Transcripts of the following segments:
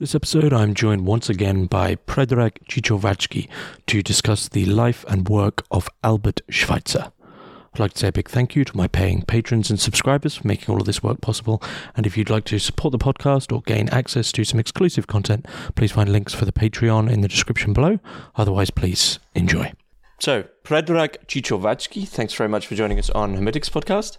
This episode, I'm joined once again by Predrag Cicovacki to discuss the life and work of Albert Schweitzer. I'd like to say a big thank you to my paying patrons and subscribers for making all of this work possible. And if you'd like to support the podcast or gain access to some exclusive content, please find links for the Patreon in the description below. Otherwise, please enjoy. So, Predrag Cicovacki, thanks very much for joining us on Hermitix Podcast.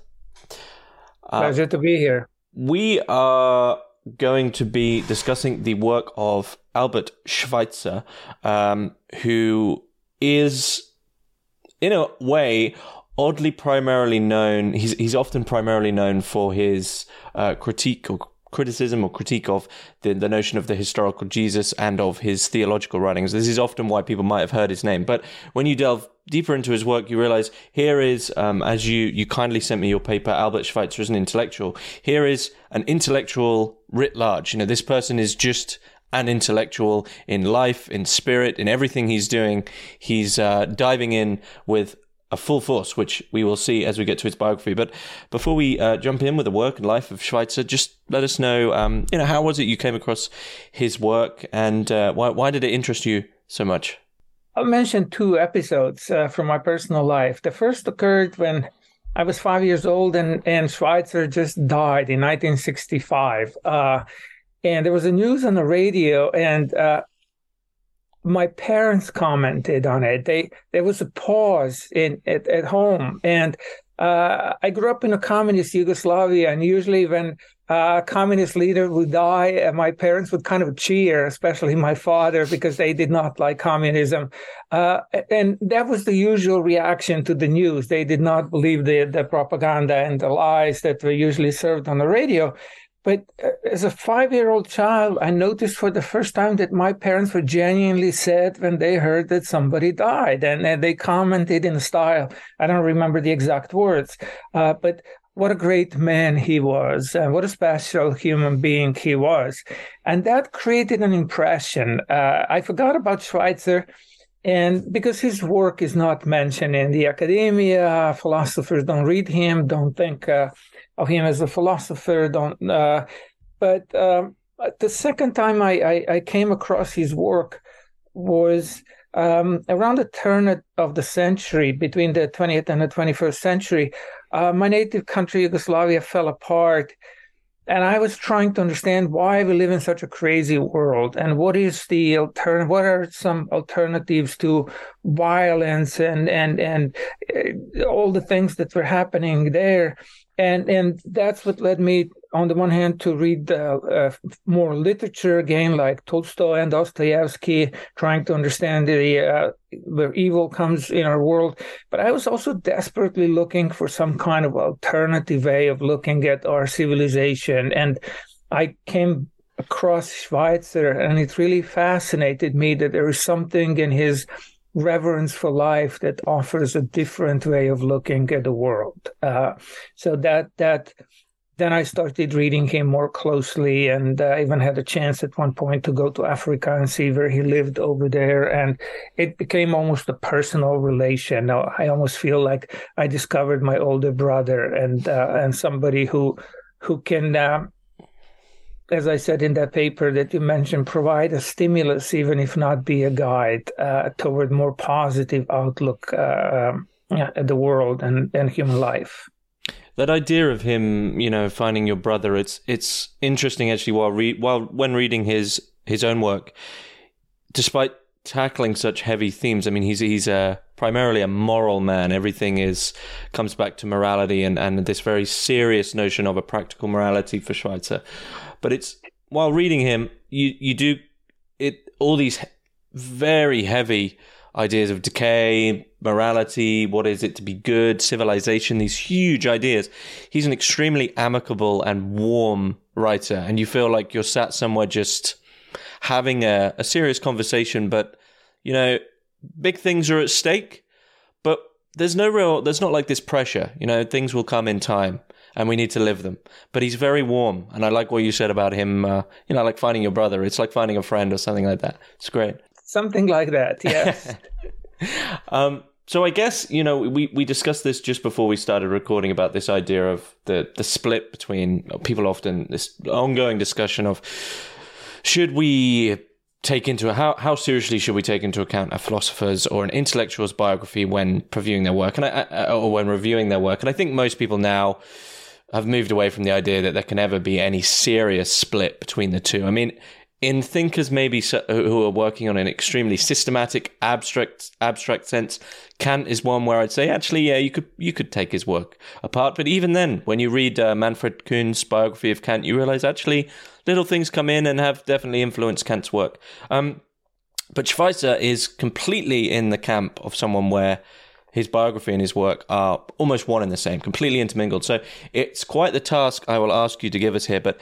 Uh, Pleasure to be here. We are going to be discussing the work of Albert Schweitzer, um, who is, in a way, oddly primarily known. He's he's often primarily known for his uh, critique or criticism or critique of the, the notion of the historical Jesus and of his theological writings. This is often why people might have heard his name. But when you delve deeper into his work, you realize here is, um, as you, you kindly sent me your paper, Albert Schweitzer is an intellectual. Here is an intellectual writ large. You know, this person is just an intellectual in life, in spirit, in everything he's doing. He's uh, diving in with a full force, which we will see as we get to his biography. But before we uh, jump in with the work and life of Schweitzer, just let us know, um, you know, how was it you came across his work, and uh, why why did it interest you so much? I'll mention two episodes uh, from my personal life. The first occurred when I was five years old, and and Schweitzer just died in 1965. Uh, and there was a news on the radio, and uh, my parents commented on it. They there was a pause in at, at home, and uh, I grew up in a communist Yugoslavia, and usually when a communist leader would die, uh, my parents would kind of cheer, especially my father, because they did not like communism. Uh, and that was the usual reaction to the news. They did not believe the, the propaganda and the lies that were usually served on the radio. But uh, as a five year old child, I noticed for the first time that my parents were genuinely sad when they heard that somebody died. And, and they commented in style. I don't remember the exact words, uh, but what a great man he was, and what a special human being he was. And that created an impression. Uh, I forgot about Schweitzer. And because his work is not mentioned in the academia, philosophers don't read him, don't think uh, of him as a philosopher. Don't. Uh, but um, the second time I, I, I, came across his work was um, around the turn of the century, between the 20th and the 21st century. Uh, my native country, Yugoslavia, fell apart. And I was trying to understand why we live in such a crazy world and what is the alternative, what are some alternatives to violence and, and, and uh, all the things that were happening there and and that's what led me on the one hand to read uh, uh, more literature again like tolstoy and dostoevsky trying to understand the uh, where evil comes in our world. But i was also desperately looking for some kind of alternative way of looking at our civilization. And i came across schweitzer and it really fascinated me that there is something in his reverence for life that offers a different way of looking at the world. Uh, so that that then I started reading him more closely, and I uh, even had a chance at one point to go to Africa and see where he lived over there, and it became almost a personal relation. Now I almost feel like I discovered my older brother and uh, and somebody who who can uh, as I said in that paper that you mentioned, provide a stimulus, even if not be a guide, uh, toward more positive outlook uh, um, at the world and, and human life. That idea of him, you know, finding your brother, it's it's interesting actually. While re- while when reading his his own work, despite tackling such heavy themes, I mean, he's he's a primarily a moral man. Everything is comes back to morality and and this very serious notion of a practical morality for Schweitzer. But it's while reading him, you you do it all these very heavy ideas of decay, morality, what is it to be good, civilization, these huge ideas. He's an extremely amicable and warm writer, and you feel like you're sat somewhere just having a, a serious conversation, but you know, big things are at stake, but there's no real, there's not like this pressure, you know, things will come in time and we need to live them. But he's very warm, and I like what you said about him. Uh, you know, like finding your brother. It's like finding a friend or something like that. It's great. Something like that. Yes. um, so I guess you know we, we discussed this just before we started recording about this idea of the the split between people often this ongoing discussion of should we take into how how seriously should we take into account a philosopher's or an intellectual's biography when previewing their work and I, or when reviewing their work? And I think most people now have moved away from the idea that there can ever be any serious split between the two. I mean, in thinkers maybe who are working on an extremely systematic abstract abstract sense kant is one where i'd say actually yeah you could you could take his work apart but even then when you read uh, manfred kuehn's biography of kant you realize actually little things come in and have definitely influenced kant's work um, but schweitzer is completely in the camp of someone where his biography and his work are almost one and the same, completely intermingled. So it's quite the task I will ask you to give us here. But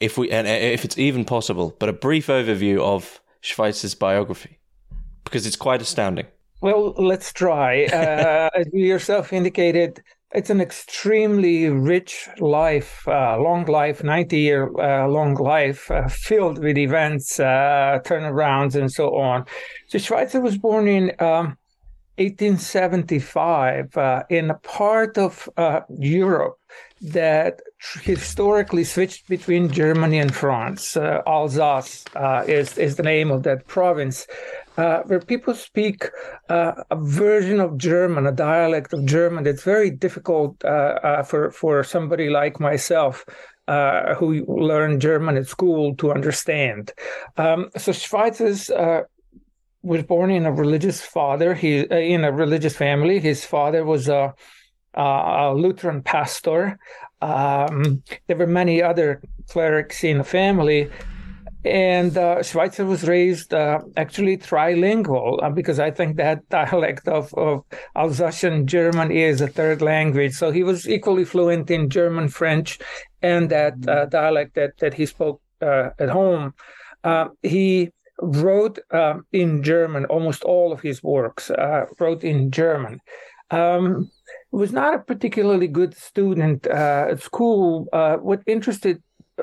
if we and if it's even possible, but a brief overview of Schweitzer's biography because it's quite astounding. Well, let's try. Uh, as you yourself indicated, it's an extremely rich life, uh, long life, 90 year uh, long life, uh, filled with events, uh, turnarounds, and so on. So, Schweitzer was born in um, 1875 uh, in a part of uh, Europe that historically switched between Germany and France. Uh, Alsace uh, is, is the name of that province, uh, where people speak uh, a version of German, a dialect of German that's very difficult for, for somebody like myself. who learned German at school to understand. Um, so Schweitzer's was born in a religious father. He uh, in a religious family. His father was a, a Lutheran pastor. Um, there were many other clerics in the family, and uh, Schweitzer was raised uh, actually trilingual uh, because I think that dialect of, of Alsatian German is a third language. So he was equally fluent in German, French, and that uh, dialect that, that he spoke uh, at home. He wrote uh, in German almost all of his works, uh, wrote in German. Um, was not a particularly good student uh, at school. Uh, what interested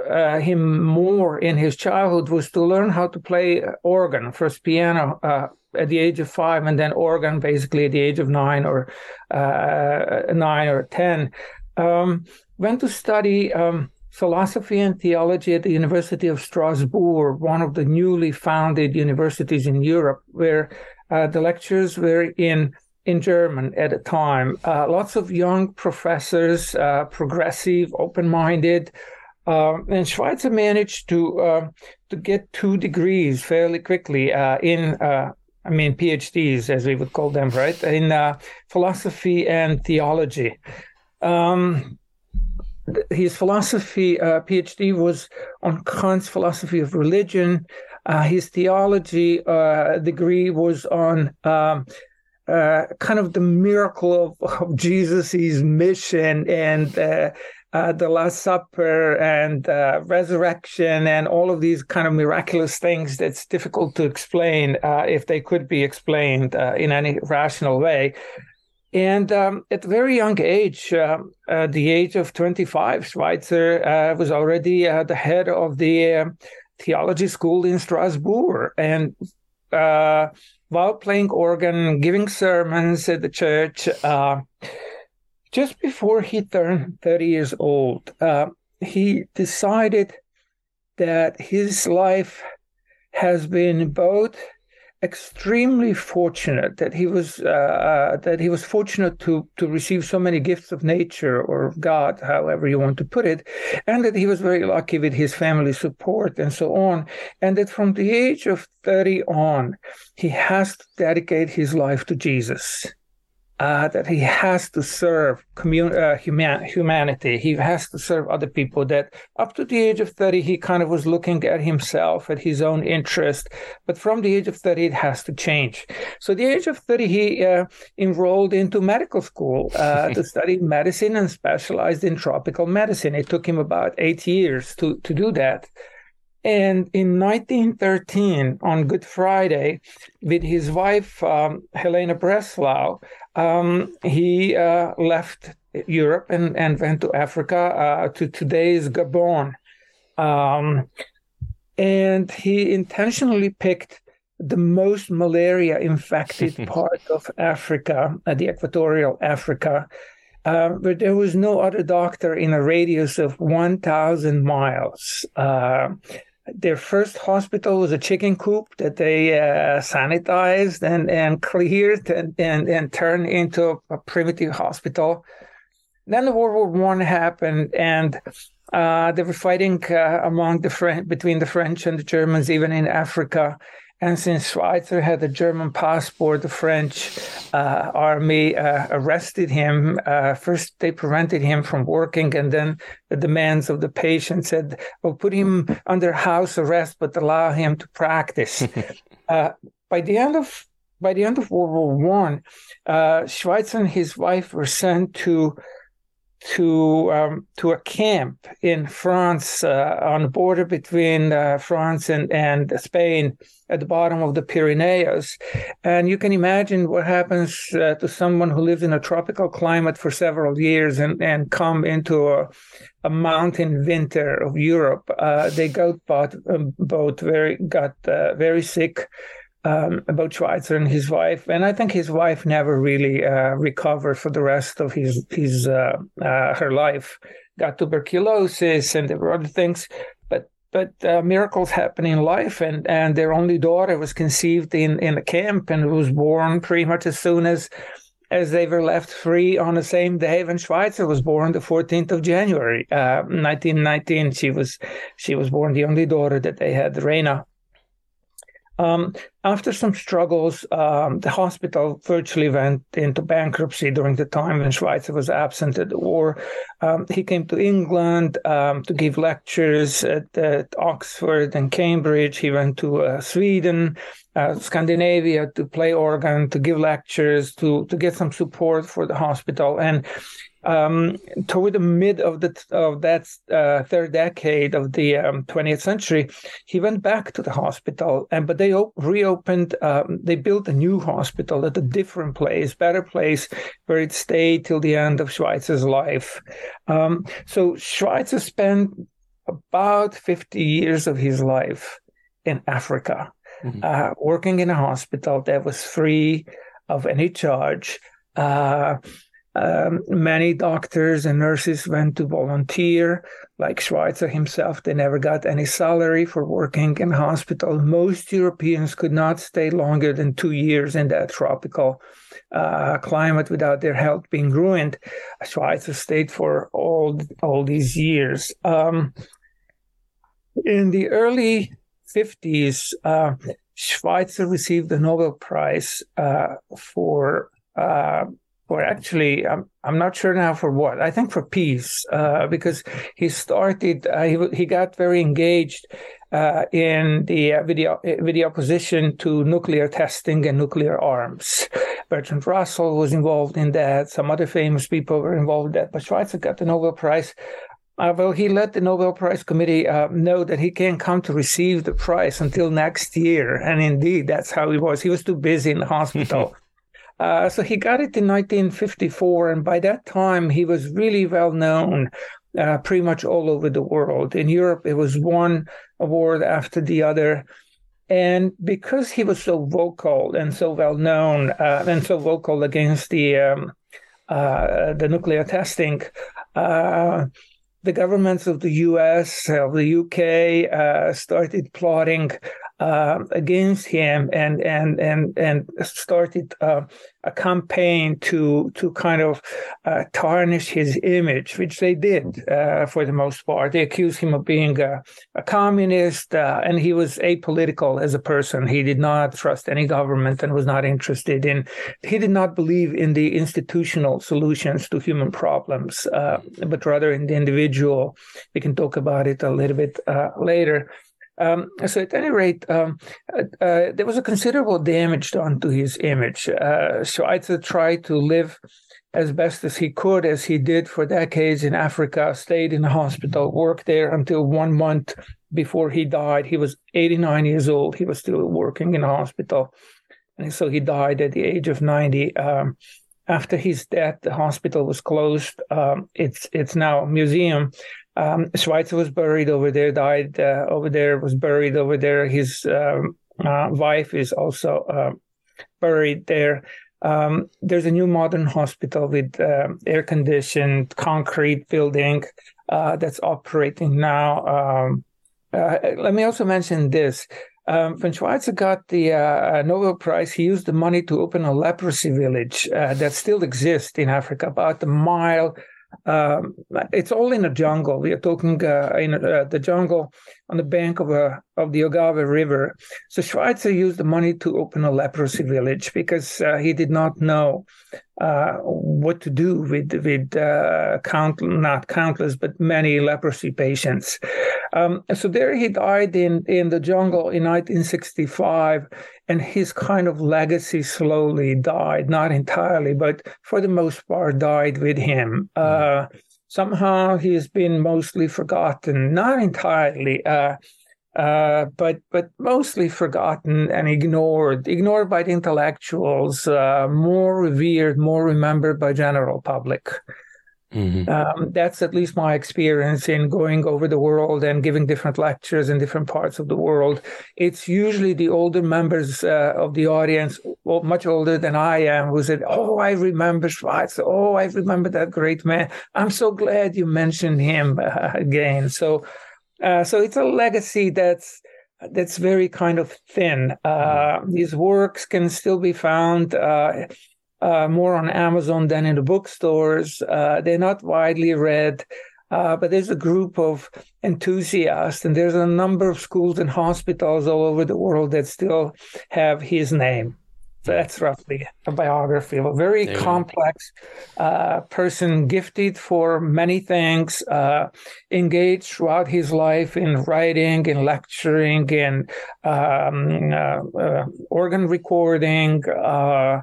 uh, him more in his childhood was to learn how to play organ, first piano uh, at the age of five, and then organ basically at the age of nine or nine or ten. Um, went to study. Um, philosophy and theology at the University of Strasbourg, one of the newly founded universities in Europe, where uh, the lectures were in in German at the time. Uh, lots of young professors, uh, progressive, open-minded, uh, and Schweitzer managed to uh, to get two degrees fairly quickly uh, in. I mean, PhDs, as we would call them, right? In philosophy and theology. Um, his philosophy uh, PhD was on Kant's philosophy of religion. Uh, his theology uh, degree was on um, uh, kind of the miracle of, of Jesus' mission and uh, uh, the Last Supper and resurrection and all of these kind of miraculous things that's difficult to explain if they could be explained in any rational way. And um, at a very young age, uh, at the age of 25, Schweitzer uh, was already uh, the head of the um, theology school in Strasbourg. And uh, while playing organ, giving sermons at the church, uh, just before he turned 30 years old, uh, he decided that his life has been both extremely fortunate that he was uh, uh, that he was fortunate to to receive so many gifts of nature or of God, however you want to put it, and that he was very lucky with his family support and so on, and that from the age of thirty on, he has to dedicate his life to Jesus uh, that he has to serve commun- uh, human- humanity. He has to serve other people. That up to the age of 30, he kind of was looking at himself, at his own interest. But from the age of 30, it has to change. So, the age of 30, he uh, enrolled into medical school uh, to study medicine and specialized in tropical medicine. It took him about eight years to, to do that. And in 1913, on Good Friday, with his wife, um, Helena Bresslau, um, he uh, left Europe and, and went to Africa, uh, to today's Gabon. Um, and he intentionally picked the most malaria infected part of Africa, uh, the equatorial Africa, uh, but there was no other doctor in a radius of 1,000 miles. Uh, their first hospital was a chicken coop that they uh, sanitized and, and cleared and, and, and turned into a primitive hospital. Then the World War One happened, and uh, they were fighting uh, among the French, between the French and the Germans, even in Africa. And since Schweitzer had a German passport, the French uh, army uh, arrested him. Uh, first, they prevented him from working, and then the demands of the patient said, "Well, put him under house arrest, but allow him to practice." Uh, by the end of by the end of World War One, uh, Schweitzer and his wife were sent to to um, to a camp in France uh, on the border between uh, France and, and Spain at the bottom of the Pyrenees. And you can imagine what happens uh, to someone who lives in a tropical climate for several years and, and come into a, a mountain winter of Europe. Uh, they got both, um, both very got uh, very sick um, about Schweitzer and his wife, and I think his wife never really uh, recovered for the rest of his his uh, uh, her life. Got tuberculosis, and there were other things, but but uh, miracles happen in life, and and their only daughter was conceived in in a camp and was born pretty much as soon as as they were left free on the same day when Schweitzer was born, the 14th of January, uh, 1919. She was she was born, the only daughter that they had, Rhena. Um, after some struggles, um, the hospital virtually went into bankruptcy during the time when Schweitzer was absent at the war. Um, he came to England um, to give lectures at, at, Oxford and Cambridge. He went to uh, Sweden, uh, Scandinavia to play organ, to give lectures, to to get some support for the hospital. And um, toward the mid of the of that uh, third decade of the um, 20th century, he went back to the hospital, and but they op- reopened. Um, they built a new hospital at a different place, better place, where it stayed till the end of Schweitzer's life. Um, so Schweitzer spent about 50 years of his life in Africa, mm-hmm. uh, working in a hospital that was free of any charge. Uh, um, many doctors and nurses went to volunteer, like Schweitzer himself. They never got any salary for working in hospital. Most Europeans could not stay longer than two years in that tropical uh, climate without their health being ruined. Schweitzer stayed for all all these years. Um, in the early 50s, uh, Schweitzer received the Nobel Prize uh, for uh, or actually, I'm, I'm not sure now for what. I think for peace, uh, because he started, uh, he, he got very engaged uh, in the uh, video, video opposition to nuclear testing and nuclear arms. Bertrand Russell was involved in that. Some other famous people were involved in that. But Schweitzer got the Nobel Prize. Uh, well, he let the Nobel Prize Committee uh, know that he can't come to receive the prize until next year. And indeed, that's how he was. He was too busy in the hospital. Uh, so he got it in 1954, and by that time he was really well known uh, pretty much all over the world. In Europe, it was one award after the other. And because he was so vocal and so well known uh, and so vocal against the um, uh, the nuclear testing, uh, the governments of the U.S., of the U.K., uh, started plotting uh, against him and and and and started uh, a campaign to to kind of uh, tarnish his image, which they did uh, for the most part. They accused him of being a, a communist, uh, and he was apolitical as a person. He did not trust any government and was not interested in. He did not believe in the institutional solutions to human problems, but rather in the individual. We can talk about it a little bit later. Um, so at any rate, um, uh, uh, there was a considerable damage done to his image. Uh, Schweitzer tried to live as best as he could, as he did for decades in Africa, stayed in the hospital, worked there until one month before he died. He was 89 years old. He was still working in the hospital. And so he died at the age of 90. Um, after his death, the hospital was closed. Um, it's it's now a museum, um, Schweitzer was buried over there, died uh, over there, was buried over there. His um, uh, wife is also uh, buried there. Um, there's a new modern hospital with uh, air conditioned concrete building uh, that's operating now. Um, uh, let me also mention this. Um, when Schweitzer got the uh, Nobel Prize, he used the money to open a leprosy village that still exists in Africa, about a mile um, it's all in a jungle. We are talking uh, in uh, the jungle on the bank of a of the Ogooué River. So Schweitzer used the money to open a leprosy village because uh, he did not know uh, what to do with with uh, count not countless but many leprosy patients. Um, so there he died in in the jungle in 1965, and his kind of legacy slowly died, not entirely, but for the most part died with him. Uh, somehow he's been mostly forgotten, not entirely. Uh, but but mostly forgotten and ignored, ignored by the intellectuals, uh, more revered, more remembered by general public. Mm-hmm. Um, that's at least my experience in going over the world and giving different lectures in different parts of the world. It's usually the older members uh, of the audience, well, much older than I am, who said, "Oh, I remember Schweitzer. Oh, I remember that great man. I'm so glad you mentioned him again." So uh, so it's a legacy that's that's very kind of thin. Uh, these works can still be found uh, uh more on Amazon than in the bookstores. Uh, they're not widely read. but there's a group of enthusiasts, and there's a number of schools and hospitals all over the world that still have his name. That's roughly a biography of a very complex uh, person, gifted for many things, uh, engaged throughout his life in writing, in lecturing, in um, uh, uh organ recording, uh,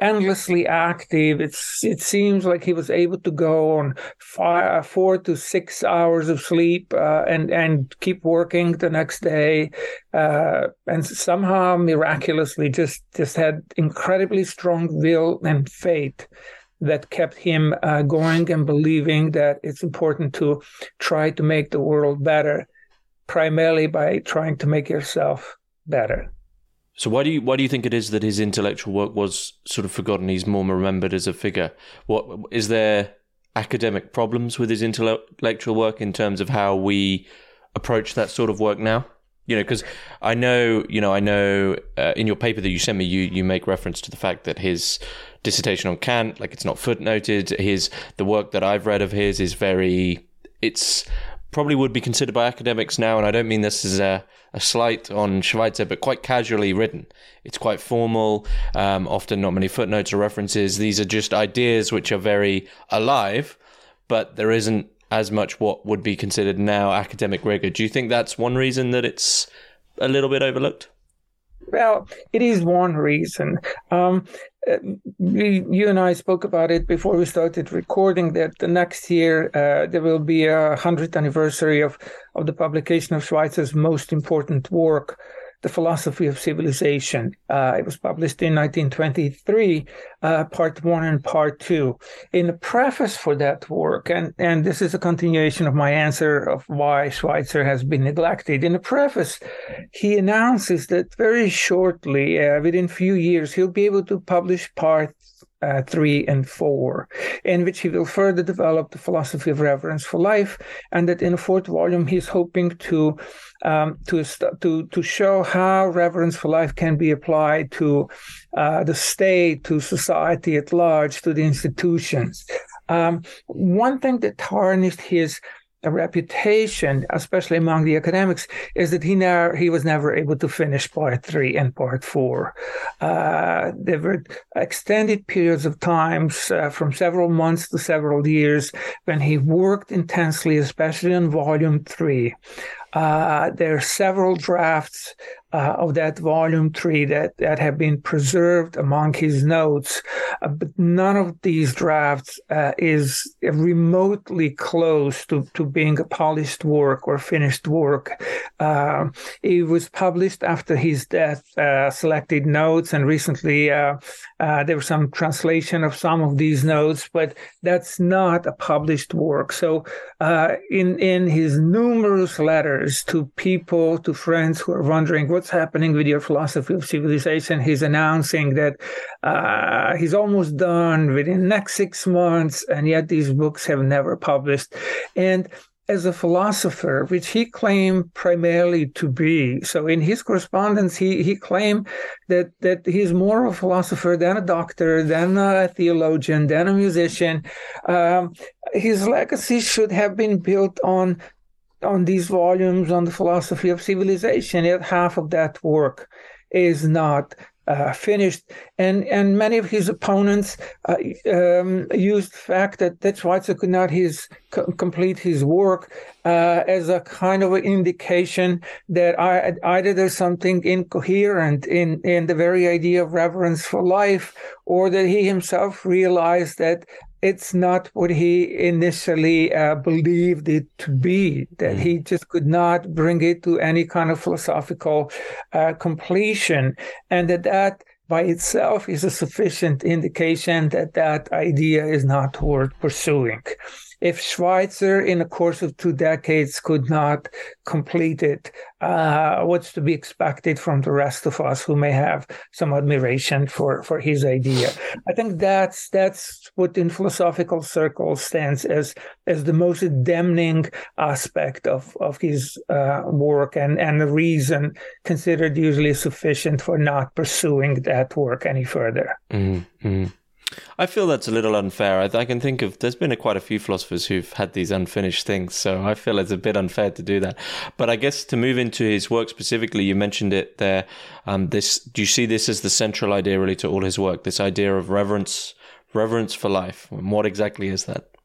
endlessly active. It's it seems like he was able to go on five, four to six hours of sleep uh, and and keep working the next day, uh, and somehow miraculously just just had incredibly strong will and faith that kept him uh, going and believing that it's important to try to make the world better, primarily by trying to make yourself better. So why do you why do you think it is that his intellectual work was sort of forgotten? He's more remembered as a figure. What is there academic problems with his intellectual work in terms of how we approach that sort of work now? You know, because I know, you know, I know uh, in your paper that you sent me, you you make reference to the fact that his dissertation on Kant, like it's not footnoted. His the work that I've read of his is very, it's probably would be considered by academics now, and I don't mean this as a, a slight on Schweitzer, but quite casually written. It's quite formal, um, often not many footnotes or references. These are just ideas which are very alive, but there isn't as much what would be considered now academic rigor. Do you think that's one reason that it's a little bit overlooked? Well, it is one reason. Um, we, you and I spoke about it before we started recording that the next year uh, there will be a 100th anniversary of, of the publication of Schweitzer's most important work, the Philosophy of Civilization. Uh, it was published in 1923, uh, part one and part two. In the preface for that work, and, and this is a continuation of my answer of why Schweitzer has been neglected. In the preface, he announces that very shortly, uh, within few years, he'll be able to publish part uh, three and four, in which he will further develop the philosophy of reverence for life, and that in the fourth volume he's hoping to um, to to to show how reverence for life can be applied to uh, the state, to society at large, to the institutions. Um, one thing that tarnished his a reputation, especially among the academics, is that he never he was never able to finish part three and part four. Uh, there were extended periods of times uh, from several months to several years when he worked intensely, especially on volume three. Uh, there are several drafts uh, of that volume three that, that have been preserved among his notes, uh, but none of these drafts uh, is remotely close to, to being a polished work or finished work. Uh, it was published after his death, uh, selected notes, and recently uh, there was some translation of some of these notes, but that's not a published work. So, in in his numerous letters to people, to friends who are wondering what's happening with your philosophy of civilization. He's announcing that uh, he's almost done within the next six months, and yet these books have never published. And as a philosopher, which he claimed primarily to be. So in his correspondence, he, he claimed that, that he's more of a philosopher than a doctor, than a theologian, than a musician. Um, his legacy should have been built on on these volumes on the philosophy of civilization. Yet half of that work is not uh, finished. And and many of his opponents uh, um, used the fact that, that Schweitzer could not his co- complete his work uh, as a kind of an indication that I, either there's something incoherent in, in the very idea of reverence for life, or that he himself realized that it's not what he initially uh, believed it to be, that he just could not bring it to any kind of philosophical uh, completion, and that that by itself is a sufficient indication that that idea is not worth pursuing if Schweitzer, in the course of two decades, could not complete it, uh, what's to be expected from the rest of us who may have some admiration for, for his idea? I think that's that's what in philosophical circles stands as as the most damning aspect of of his uh, work, and and the reason considered usually sufficient for not pursuing that work any further. Mm-hmm. I feel that's a little unfair. I, I, can think of there's been a, quite a few philosophers who've had these unfinished things, so I feel it's a bit unfair to do that. But I guess to move into his work specifically, you mentioned it there. Um, this do you see this as the central idea really to all his work? This idea of reverence, reverence for life. And what exactly is that?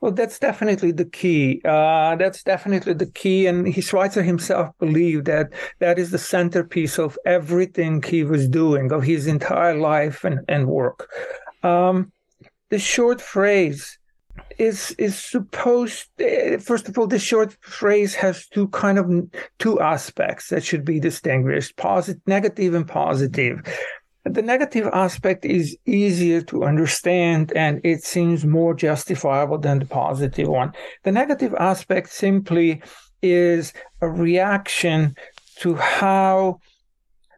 Well, that's definitely the key. Uh, that's definitely the key. And he, Schweitzer himself believed that that is the centerpiece of everything he was doing, of his entire life and, and work. Um, the short phrase is is supposed uh, first of all the short phrase has two kind of two aspects that should be distinguished positive negative and positive the negative aspect is easier to understand and it seems more justifiable than the positive one. The negative aspect simply is a reaction to how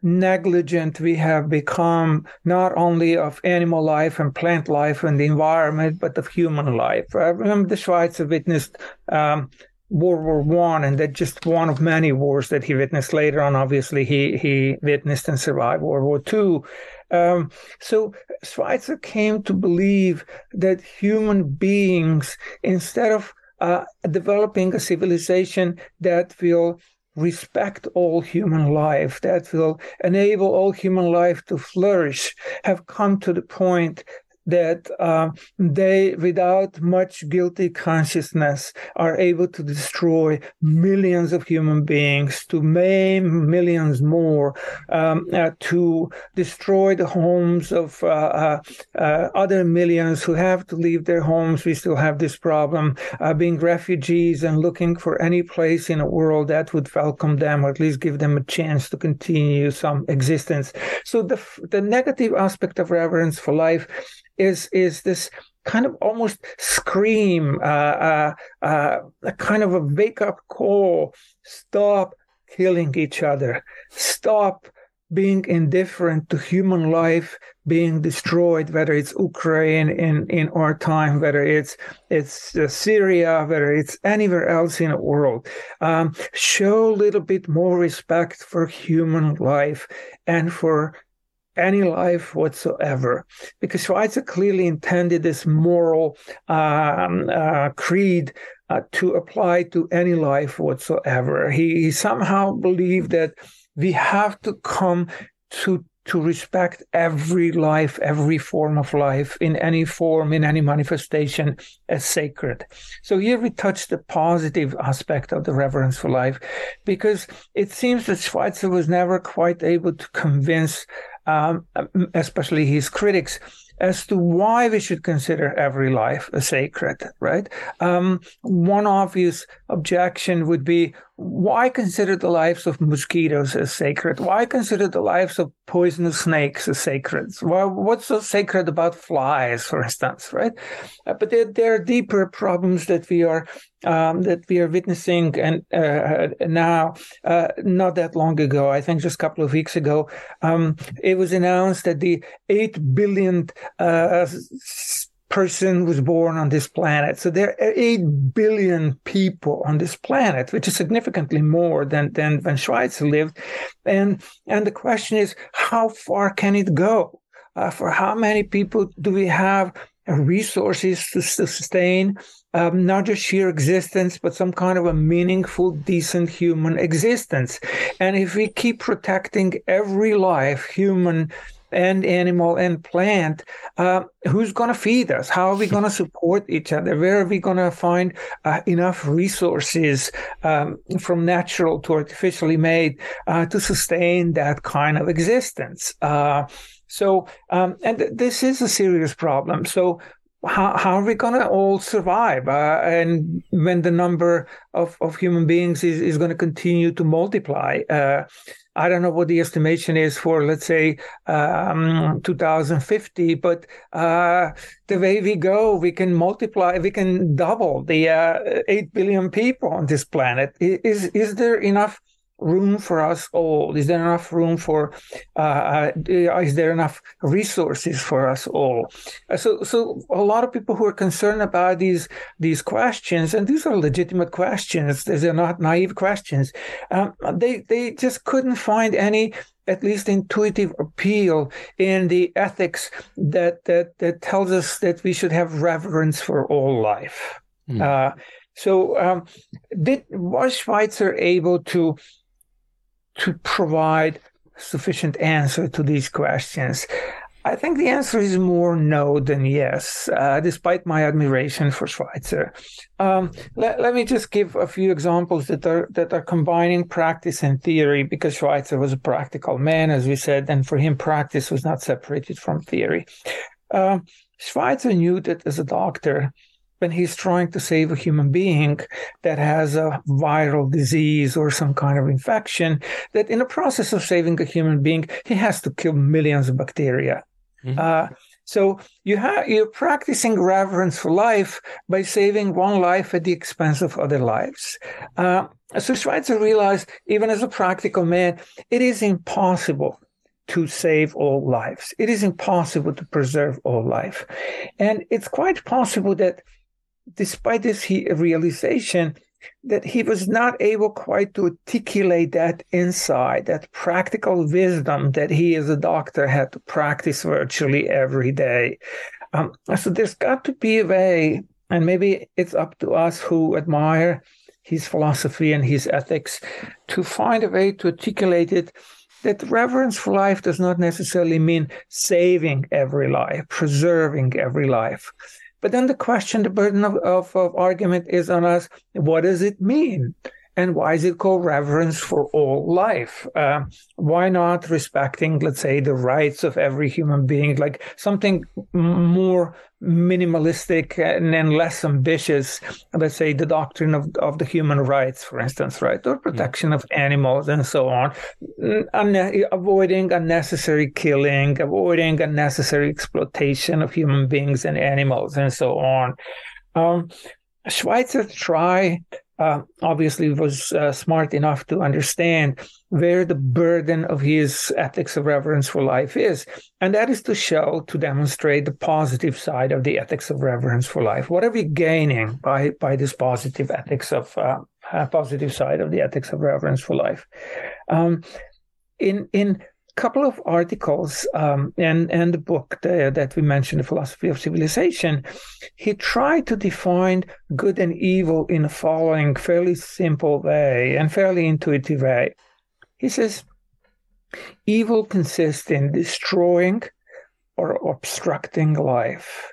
negligent we have become not only of animal life and plant life and the environment, but of human life. I remember the Schweitzer witnessed um, World War One, and that just one of many wars that he witnessed later on. Obviously, he he witnessed and survived World War Two. Um, so Schweitzer came to believe that human beings, instead of uh, developing a civilization that will respect all human life, that will enable all human life to flourish, have come to the point that uh, they, without much guilty consciousness, are able to destroy millions of human beings, to maim millions more, um, uh, to destroy the homes of uh, uh, uh other millions who have to leave their homes. We still have this problem, uh, being refugees and looking for any place in the world that would welcome them or at least give them a chance to continue some existence. So the the negative aspect of reverence for life is is this kind of almost scream, uh, uh, uh, a kind of a wake up call. Stop killing each other. Stop being indifferent to human life being destroyed, whether it's Ukraine in, in our time, whether it's it's uh, Syria, whether it's anywhere else in the world. Um, show a little bit more respect for human life and for any life whatsoever. Because Schweitzer clearly intended this moral um, uh, creed uh, to apply to any life whatsoever. He, he somehow believed that we have to come to to respect every life, every form of life, in any form, in any manifestation, as sacred. So here we touch the positive aspect of the reverence for life, because it seems that Schweitzer was never quite able to convince um, especially his critics, as to why we should consider every life a sacred, right? Um, one obvious objection would be why consider the lives of mosquitoes as sacred? Why consider the lives of poisonous snakes as sacred? Well, what's so sacred about flies, for instance, right? Uh, but there, there, are deeper problems that we are um, that we are witnessing, and uh, now, uh, not that long ago, I think just a couple of weeks ago, um, it was announced that the eight billion uh, person was born on this planet. So there are 8 billion people on this planet, which is significantly more than, than when Schweitzer lived. And, and the question is, how far can it go? Uh, for how many people do we have resources to sustain um, not just sheer existence, but some kind of a meaningful, decent human existence. And if we keep protecting every life, human and animal and plant, uh, who's going to feed us? How are we going to support each other? Where are we going to find uh, enough resources um, from natural to artificially made uh, to sustain that kind of existence? Uh, so, um, and th- this is a serious problem. So, how, how are we going to all survive? Uh, and when the number of, of human beings is, is going to continue to multiply, uh, I don't know what the estimation is for, let's say, um, 2050, but uh, the way we go, we can multiply, we can double the uh, 8 billion people on this planet. Is, is there enough? Room for us all? Is there enough room for? Uh, uh, is there enough resources for us all? Uh, so, so a lot of people who are concerned about these these questions, and these are legitimate questions. These are not naive questions. Um, they they just couldn't find any at least intuitive appeal in the ethics that that that tells us that we should have reverence for all life. Mm. Uh, so, um, did was Schweitzer able to to provide sufficient answer to these questions? I think the answer is more no than yes, uh, despite my admiration for Schweitzer. Um, let, let, me just give a few examples that are that are combining practice and theory, because Schweitzer was a practical man, as we said, and for him, practice was not separated from theory. Um, Schweitzer knew that as a doctor, when he's trying to save a human being that has a viral disease or some kind of infection, that in the process of saving a human being, he has to kill millions of bacteria. Mm-hmm. Uh, so you have you're practicing reverence for life by saving one life at the expense of other lives. Uh, so Schweitzer realized, even as a practical man, it is impossible to save all lives. It is impossible to preserve all life, and it's quite possible that despite this he, realization that he was not able quite to articulate that insight, that practical wisdom that he as a doctor had to practice virtually every day. Um, so there's got to be a way, and maybe it's up to us who admire his philosophy and his ethics to find a way to articulate it that reverence for life does not necessarily mean saving every life, preserving every life. But then the question, the burden of, of, of argument is on us. What does it mean? And why is it called reverence for all life? Uh, why not respecting, let's say, the rights of every human being, like something more minimalistic and, and less ambitious? Let's say the doctrine of, of the human rights, for instance, right, or protection mm. of animals and so on, Un- avoiding unnecessary killing, avoiding unnecessary exploitation of human beings and animals, and so on. Um, Schweitzer tried uh, obviously was uh, smart enough to understand where the burden of his ethics of reverence for life is. And that is to show, to demonstrate the positive side of the ethics of reverence for life. What are we gaining by, by this positive ethics of, uh, positive side of the ethics of reverence for life? Um, in, in couple of articles um, and and the book there that we mentioned, the philosophy of civilization, he tried to define good and evil in the following fairly simple way and fairly intuitive way. He says, evil consists in destroying or obstructing life,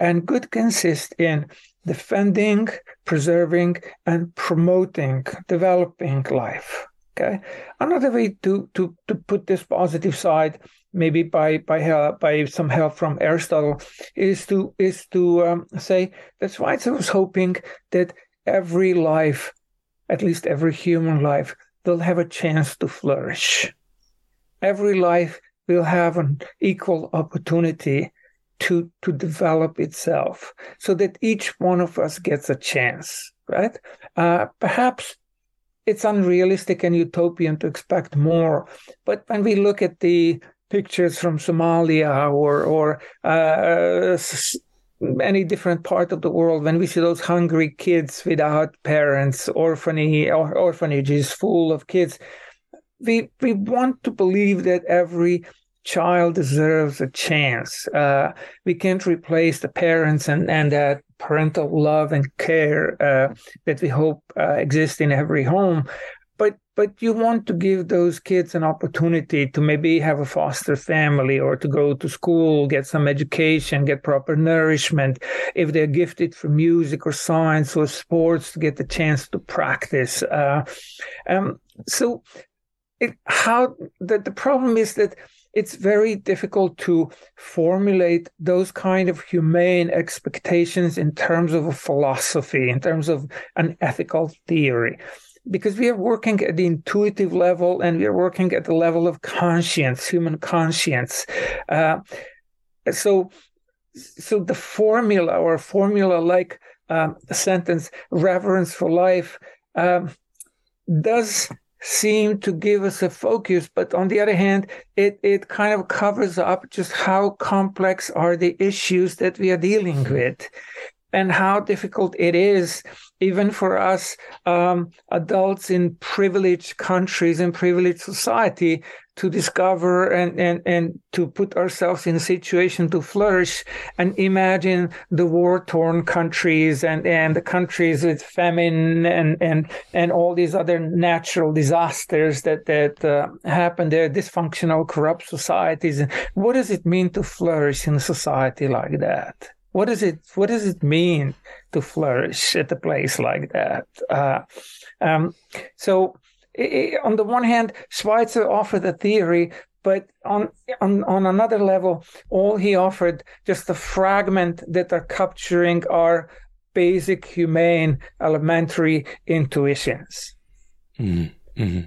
and good consists in defending, preserving, and promoting, developing life. Okay, another way to to to put this positive side, maybe by by help, by some help from Aristotle, is to is to um, say that Schweitzer was hoping that every life, at least every human life, will have a chance to flourish. Every life will have an equal opportunity to to develop itself, so that each one of us gets a chance. Right? Uh, perhaps it's unrealistic and utopian to expect more. But when we look at the pictures from Somalia or or uh, any different part of the world, when we see those hungry kids without parents, orphanage, or orphanages full of kids, we we want to believe that every child deserves a chance. Uh, we can't replace the parents and, and that parental love and care uh, that we hope uh, exists in every home. But but you want to give those kids an opportunity to maybe have a foster family or to go to school, get some education, get proper nourishment. If they're gifted for music or science or sports, to get the chance to practice. Uh, um, so, it, how the, the problem is that it's very difficult to formulate those kind of humane expectations in terms of a philosophy, in terms of an ethical theory. Because we are working at the intuitive level and we are working at the level of conscience, human conscience. Uh, so, so the formula or formula like um, sentence, reverence for life, um, does seem to give us a focus, but on the other hand, it, it kind of covers up just how complex are the issues that we are dealing with and how difficult it is even for us um, adults in privileged countries and privileged society to discover and, and, and to put ourselves in a situation to flourish and imagine the war torn countries and, and the countries with famine and, and, and all these other natural disasters that, that uh, happen there, dysfunctional, corrupt societies. What does it mean to flourish in a society like that? What does it What does it mean to flourish at a place like that? Uh, um, so on the one hand, Schweitzer offered a theory, but on, on on another level, all he offered just a fragment that are capturing our basic humane elementary intuitions. Mm-hmm. mm-hmm.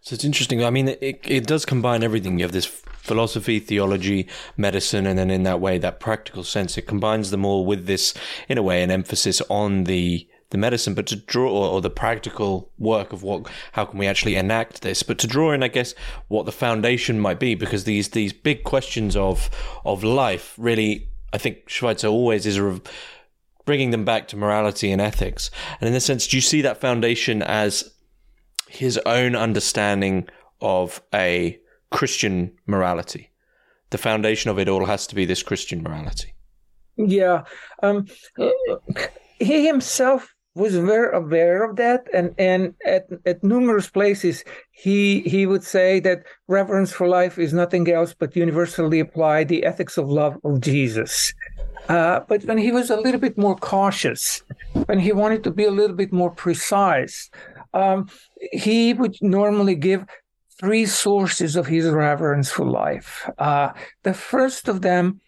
So it's interesting. I mean, it, it does combine everything. You have this philosophy, theology, medicine, and then in that way, that practical sense, it combines them all with this, in a way, an emphasis on the the medicine, but to draw or the practical work of what how can we actually enact this, but to draw in, I guess, what the foundation might be, because these these big questions of of life really, I think Schweitzer always is bringing them back to morality and ethics. And in this sense, do you see that foundation as his own understanding of a Christian morality? The foundation of it all has to be this Christian morality. Yeah. Um, he himself was very aware of that. And and at, at numerous places he he would say that reverence for life is nothing else but universally applied the ethics of love of jesus. Uh, but when he was a little bit more cautious when he wanted to be a little bit more precise um, he would normally give three sources of his reverence for life. Uh, the first of them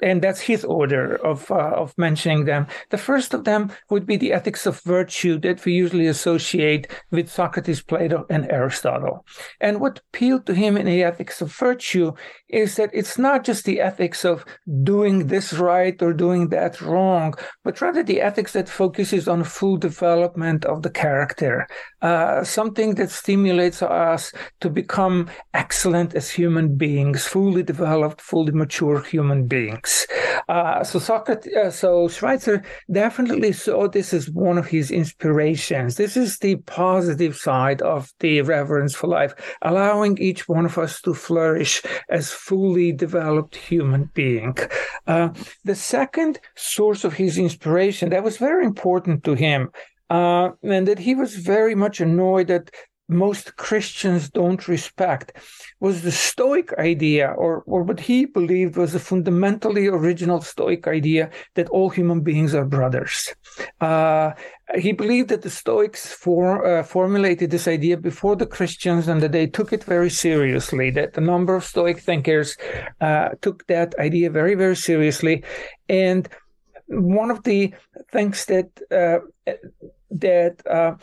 and that's his order of uh, of mentioning them. The first of them would be the ethics of virtue that we usually associate with Socrates, Plato, and Aristotle. And what appealed to him in the ethics of virtue is that it's not just the ethics of doing this right or doing that wrong, but rather the ethics that focuses on full development of the character, uh, something that stimulates us to become excellent as human beings, fully developed, fully mature human beings beings. Uh, so Socrates, uh, so Schweitzer definitely saw this as one of his inspirations. This is the positive side of the reverence for life, allowing each one of us to flourish as fully developed human being. Uh, the second source of his inspiration that was very important to him uh, and that he was very much annoyed that most Christians don't respect was the Stoic idea, or, or what he believed was a fundamentally original Stoic idea that all human beings are brothers. Uh, he believed that the Stoics for, uh, formulated this idea before the Christians and that they took it very seriously, that a number of Stoic thinkers uh, took that idea very, very seriously. And one of the things that uh, that uh,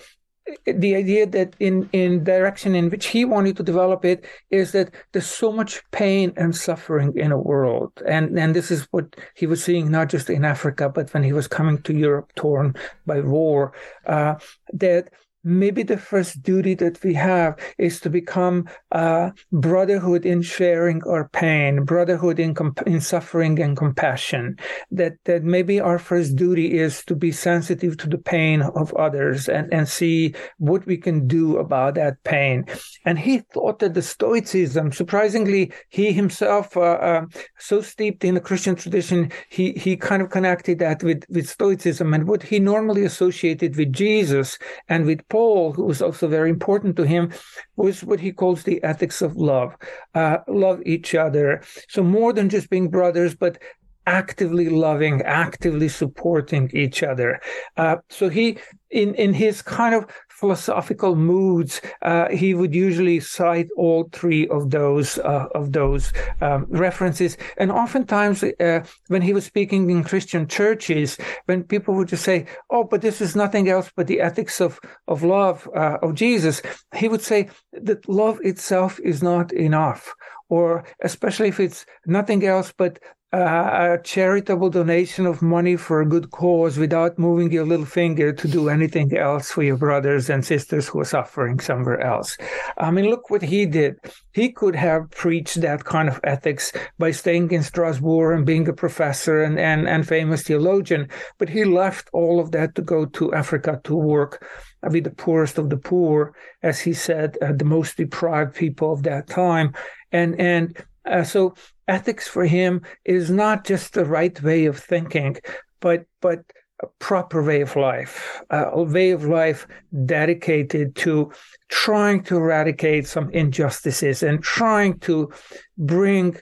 the idea that in in direction in which he wanted to develop it is that there's so much pain and suffering in a world. And and this is what he was seeing not just in africa but when he was coming to europe torn by war uh, that maybe the first duty that we have is to become uh, brotherhood in sharing our pain, brotherhood in, comp- in suffering and compassion. That that maybe our first duty is to be sensitive to the pain of others and, and see what we can do about that pain. And he thought that the Stoicism, surprisingly, he himself, uh, uh, so steeped in the Christian tradition, he he kind of connected that with with Stoicism and what he normally associated with Jesus and with Paul, who was also very important to him, was what he calls the ethics of love. Uh, love each other. So more than just being brothers, but actively loving, actively supporting each other. Uh, so he, in in his kind of philosophical moods, uh, he would usually cite all three of those uh, of those um, references. And oftentimes, uh, when he was speaking in Christian churches, when people would just say, "Oh, but this is nothing else but the ethics of of love uh, of Jesus," he would say that love itself is not enough or especially if it's nothing else but uh, a charitable donation of money for a good cause without moving your little finger to do anything else for your brothers and sisters who are suffering somewhere else. I mean, look what he did. He could have preached that kind of ethics by staying in Strasbourg and being a professor and, and, and famous theologian, but he left all of that to go to Africa to work with the poorest of the poor, as he said, uh, the most deprived people of that time. And, and uh, so ethics for him is not just the right way of thinking, but but a proper way of life, a way of life dedicated to trying to eradicate some injustices and trying to bring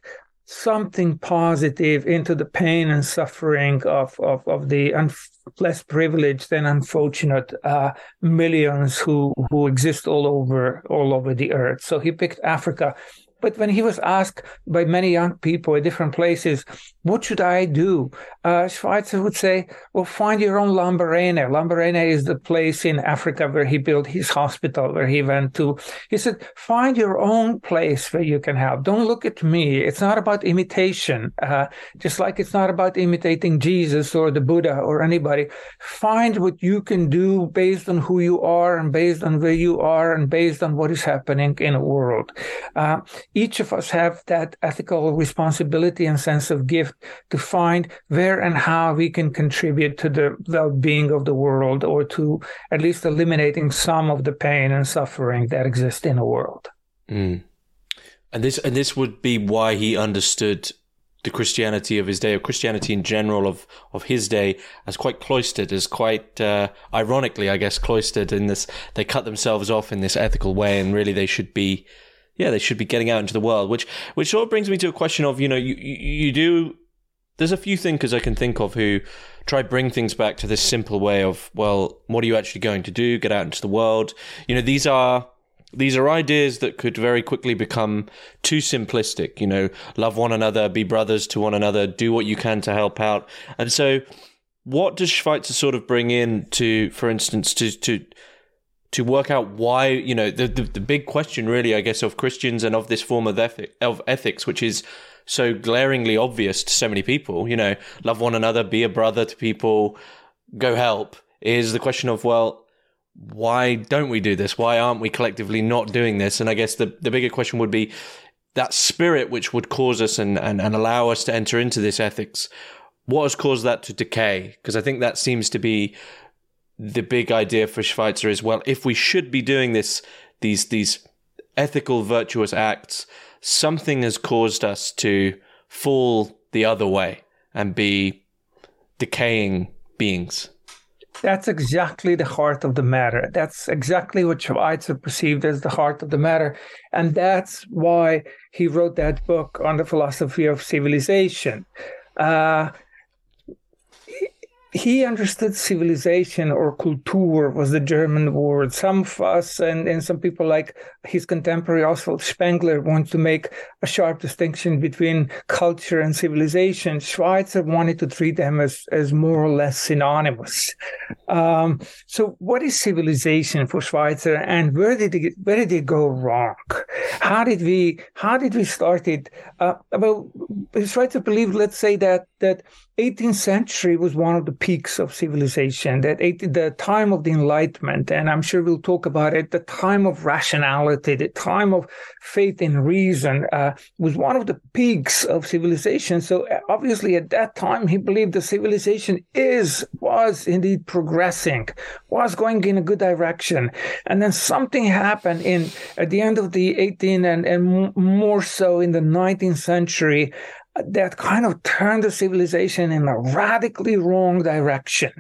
something positive into the pain and suffering of of, of the un- less privileged and unfortunate uh, millions who who exist all over all over the earth. So he picked Africa but when he was asked by many young people at different places, what should I do? Uh, Schweitzer would say, well, find your own Lambarene. Lambarene is the place in Africa where he built his hospital, where he went to. He said, find your own place where you can help. Don't look at me. It's not about imitation, uh, just like it's not about imitating Jesus or the Buddha or anybody. Find what you can do based on who you are and based on where you are and based on what is happening in the world. Uh, each of us have that ethical responsibility and sense of gift to find where and how we can contribute to the well-being of the world or to at least eliminating some of the pain and suffering that exists in the world. Mm. And this and this would be why he understood the Christianity of his day, or Christianity in general of, of his day, as quite cloistered, as quite uh, ironically, I guess, cloistered in this. They cut themselves off in this ethical way, and really they should be yeah, they should be getting out into the world. Which which sort of brings me to a question of you know you you do. There's a few thinkers I can think of who try bring things back to this simple way of well, what are you actually going to do? Get out into the world. You know, these are these are ideas that could very quickly become too simplistic. You know, love one another, be brothers to one another, do what you can to help out. And so, what does Schweitzer sort of bring in to, for instance, to to to work out why you know the, the, the big question really I guess of Christians and of this form of ethic of ethics which is so glaringly obvious to so many people you know love one another be a brother to people go help is the question of well why don't we do this? Why aren't we collectively not doing this? And I guess the the bigger question would be that spirit which would cause us and, and, and allow us to enter into this ethics what has caused that to decay? Because I think that seems to be the big idea for Schweitzer is well, if we should be doing this, these these ethical, virtuous acts, something has caused us to fall the other way and be decaying beings. That's exactly the heart of the matter. That's exactly what Schweitzer perceived as the heart of the matter. And that's why he wrote that book on the philosophy of civilization. Uh, he understood civilization or Kultur was the German word. Some of us and, and some people like his contemporary Oswald Spengler want to make a sharp distinction between culture and civilization. Schweitzer wanted to treat them as, as more or less synonymous. Um, so what is civilization for Schweitzer and where did it, where did it go wrong? How did we, how did we start it? Uh, well, Schweitzer believed, let's say that that 18th century was one of the peaks of civilization, that 18, the time of the Enlightenment, and I'm sure we'll talk about it, the time of rationality, the time of faith in reason uh, was one of the peaks of civilization. So uh, obviously at that time, he believed the civilization is, was indeed progressing, was going in a good direction. And then something happened in at the end of the 18th and, and more so in the 19th century that kind of turned the civilization in a radically wrong direction.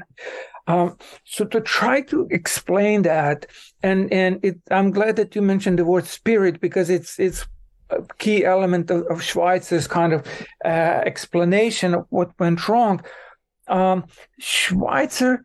Um, so to try to explain that, and and it, I'm glad that you mentioned the word spirit because it's it's a key element of, of Schweitzer's kind of uh, explanation of what went wrong. Um, Schweitzer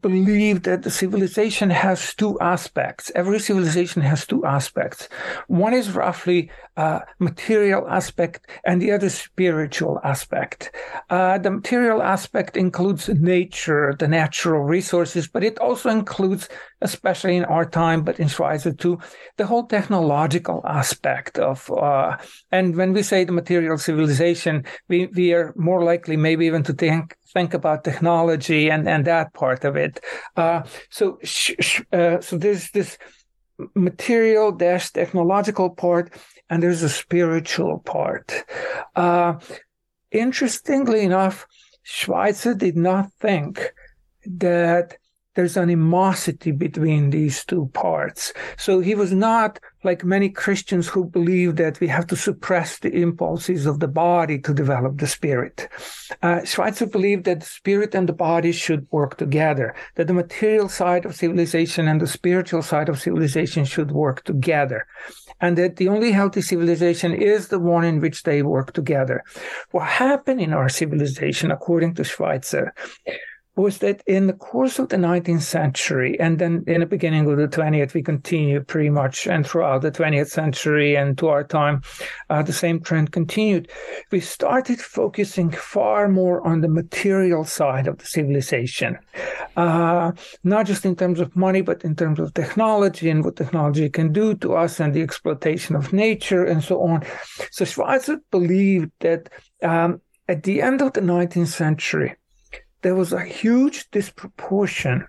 believe that the civilization has two aspects. Every civilization has two aspects. One is roughly uh, material aspect, and the other spiritual aspect. Uh, the material aspect includes nature, the natural resources, but it also includes, especially in our time, but in Schweitzer too, the whole technological aspect of. Uh, and when we say the material civilization, we we are more likely maybe even to think think about technology and, and that part of it. Uh, so, sh- sh- uh, so there's this material dash technological part, and there's a spiritual part. Uh, interestingly enough, Schweitzer did not think that there's animosity between these two parts. So he was not like many Christians who believe that we have to suppress the impulses of the body to develop the spirit. Uh, Schweitzer believed that the spirit and the body should work together, that the material side of civilization and the spiritual side of civilization should work together, and that the only healthy civilization is the one in which they work together. What happened in our civilization, according to Schweitzer, was that in the course of the 19th century and then in the beginning of the 20th, we continue pretty much and throughout the 20th century and to our time, uh, the same trend continued. We started focusing far more on the material side of the civilization, uh, not just in terms of money, but in terms of technology and what technology can do to us and the exploitation of nature and so on. So Schweitzer believed that um, at the end of the 19th century, there was a huge disproportion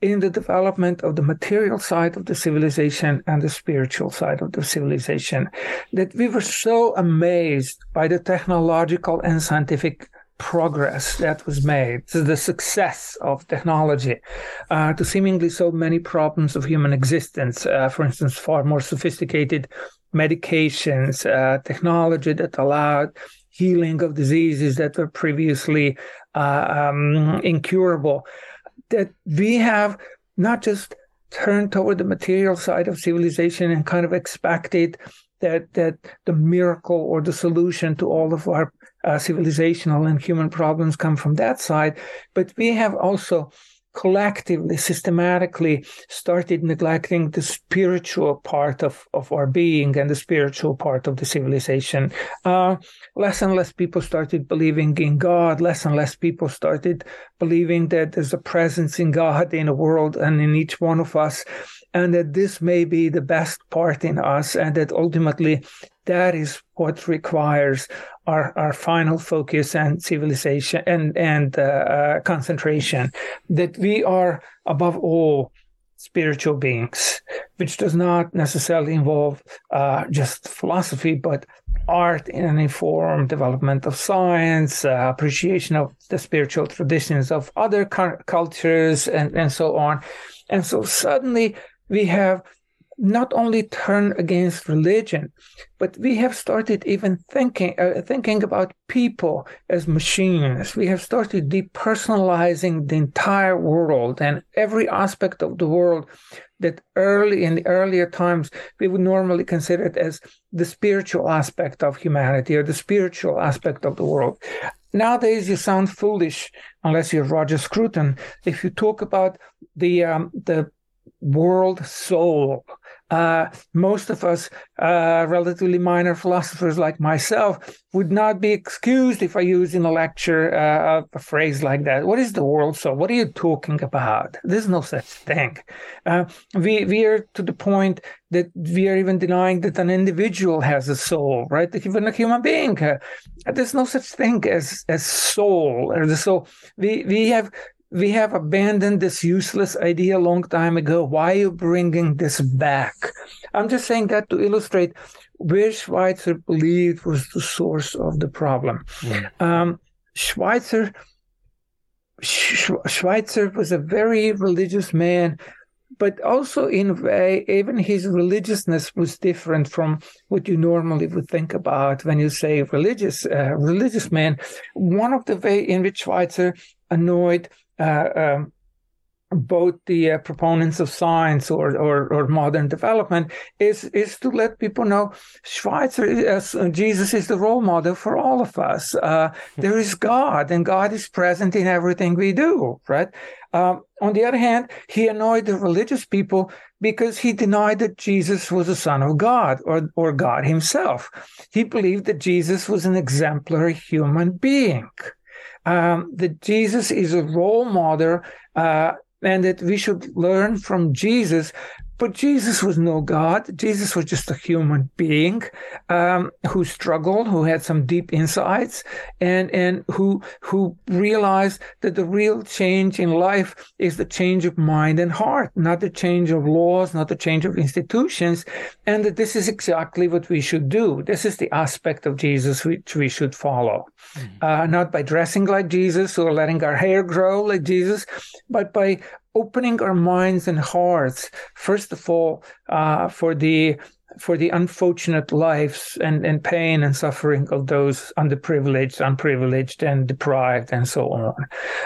in the development of the material side of the civilization and the spiritual side of the civilization that we were so amazed by the technological and scientific progress that was made, the success of technology, uh, to seemingly so many problems of human existence. Uh, for instance, far more sophisticated medications, uh, technology that allowed healing of diseases that were previously um, incurable. That we have not just turned toward the material side of civilization and kind of expected that that the miracle or the solution to all of our uh, civilizational and human problems come from that side, but we have also collectively, systematically started neglecting the spiritual part of, of our being and the spiritual part of the civilization. Uh, less and less people started believing in God. Less and less people started believing that there's a presence in God in the world and in each one of us, and that this may be the best part in us, and that ultimately that is what requires our, our final focus and civilization and and uh, uh, concentration that we are above all spiritual beings which does not necessarily involve uh, just philosophy but art in any form development of science uh, appreciation of the spiritual traditions of other cultures and, and so on. And so suddenly we have not only turn against religion, but we have started even thinking uh, thinking about people as machines. We have started depersonalizing the entire world and every aspect of the world that early in the earlier times we would normally consider it as the spiritual aspect of humanity or the spiritual aspect of the world. Nowadays, you sound foolish unless you're Roger Scruton if you talk about the um, the world soul uh, most of us, uh, relatively minor philosophers like myself, would not be excused if I use in a lecture uh, a phrase like that. What is the world soul? What are you talking about? There's no such thing. Uh, we we are to the point that we are even denying that an individual has a soul, right? Even a human being. Uh, there's no such thing as as soul or the soul. We we have we have abandoned this useless idea a long time ago. Why are you bringing this back? I'm just saying that to illustrate where Schweitzer believed was the source of the problem. Mm. Um, Schweitzer, Schweitzer was a very religious man, but also in a way, even his religiousness was different from what you normally would think about when you say religious, uh, religious man. One of the way in which Schweitzer annoyed um, both the uh, proponents of science or, or, or modern development is is to let people know Schweitzer as uh, Jesus is the role model for all of us. Uh, there is God, and God is present in everything we do. Right. Um, on the other hand, he annoyed the religious people because he denied that Jesus was the Son of God or or God Himself. He believed that Jesus was an exemplary human being um, that Jesus is a role model uh, and that we should learn from Jesus but Jesus was no God. Jesus was just a human being um, who struggled, who had some deep insights, and and who who realized that the real change in life is the change of mind and heart, not the change of laws, not the change of institutions, and that this is exactly what we should do. This is the aspect of Jesus which we should follow, mm-hmm. uh, not by dressing like Jesus or letting our hair grow like Jesus, but by opening our minds and hearts, first of all, uh, for the for the unfortunate lives and, and pain and suffering of those underprivileged, unprivileged, and deprived, and so on.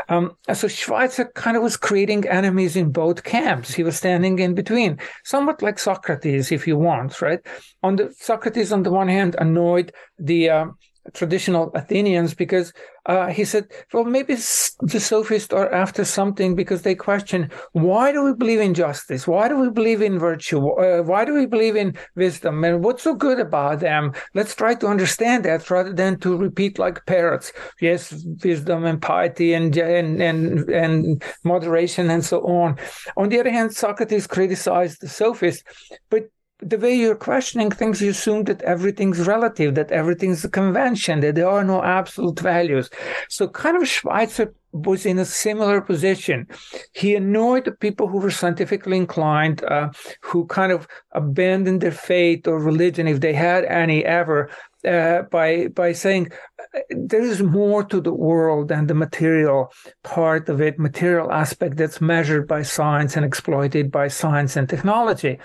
Um, so Schweitzer kind of was creating enemies in both camps. He was standing in between, somewhat like Socrates, if you want, right? On the Socrates, on the one hand, annoyed the uh, traditional Athenians because uh, he said, well, maybe the sophists are after something because they question why do we believe in justice? Why do we believe in virtue? Uh, why do we believe in wisdom? And what's so good about them? Let's try to understand that rather than to repeat like parrots. Yes, wisdom and piety and and and, and moderation and so on. On the other hand, Socrates criticized the sophists, but the way you're questioning things, you assume that everything's relative, that everything's a convention, that there are no absolute values. So kind of Schweitzer was in a similar position. He annoyed the people who were scientifically inclined, uh, who kind of abandoned their faith or religion, if they had any ever, uh, by by saying uh, there is more to the world than the material part of it, material aspect that's measured by science and exploited by science and technology.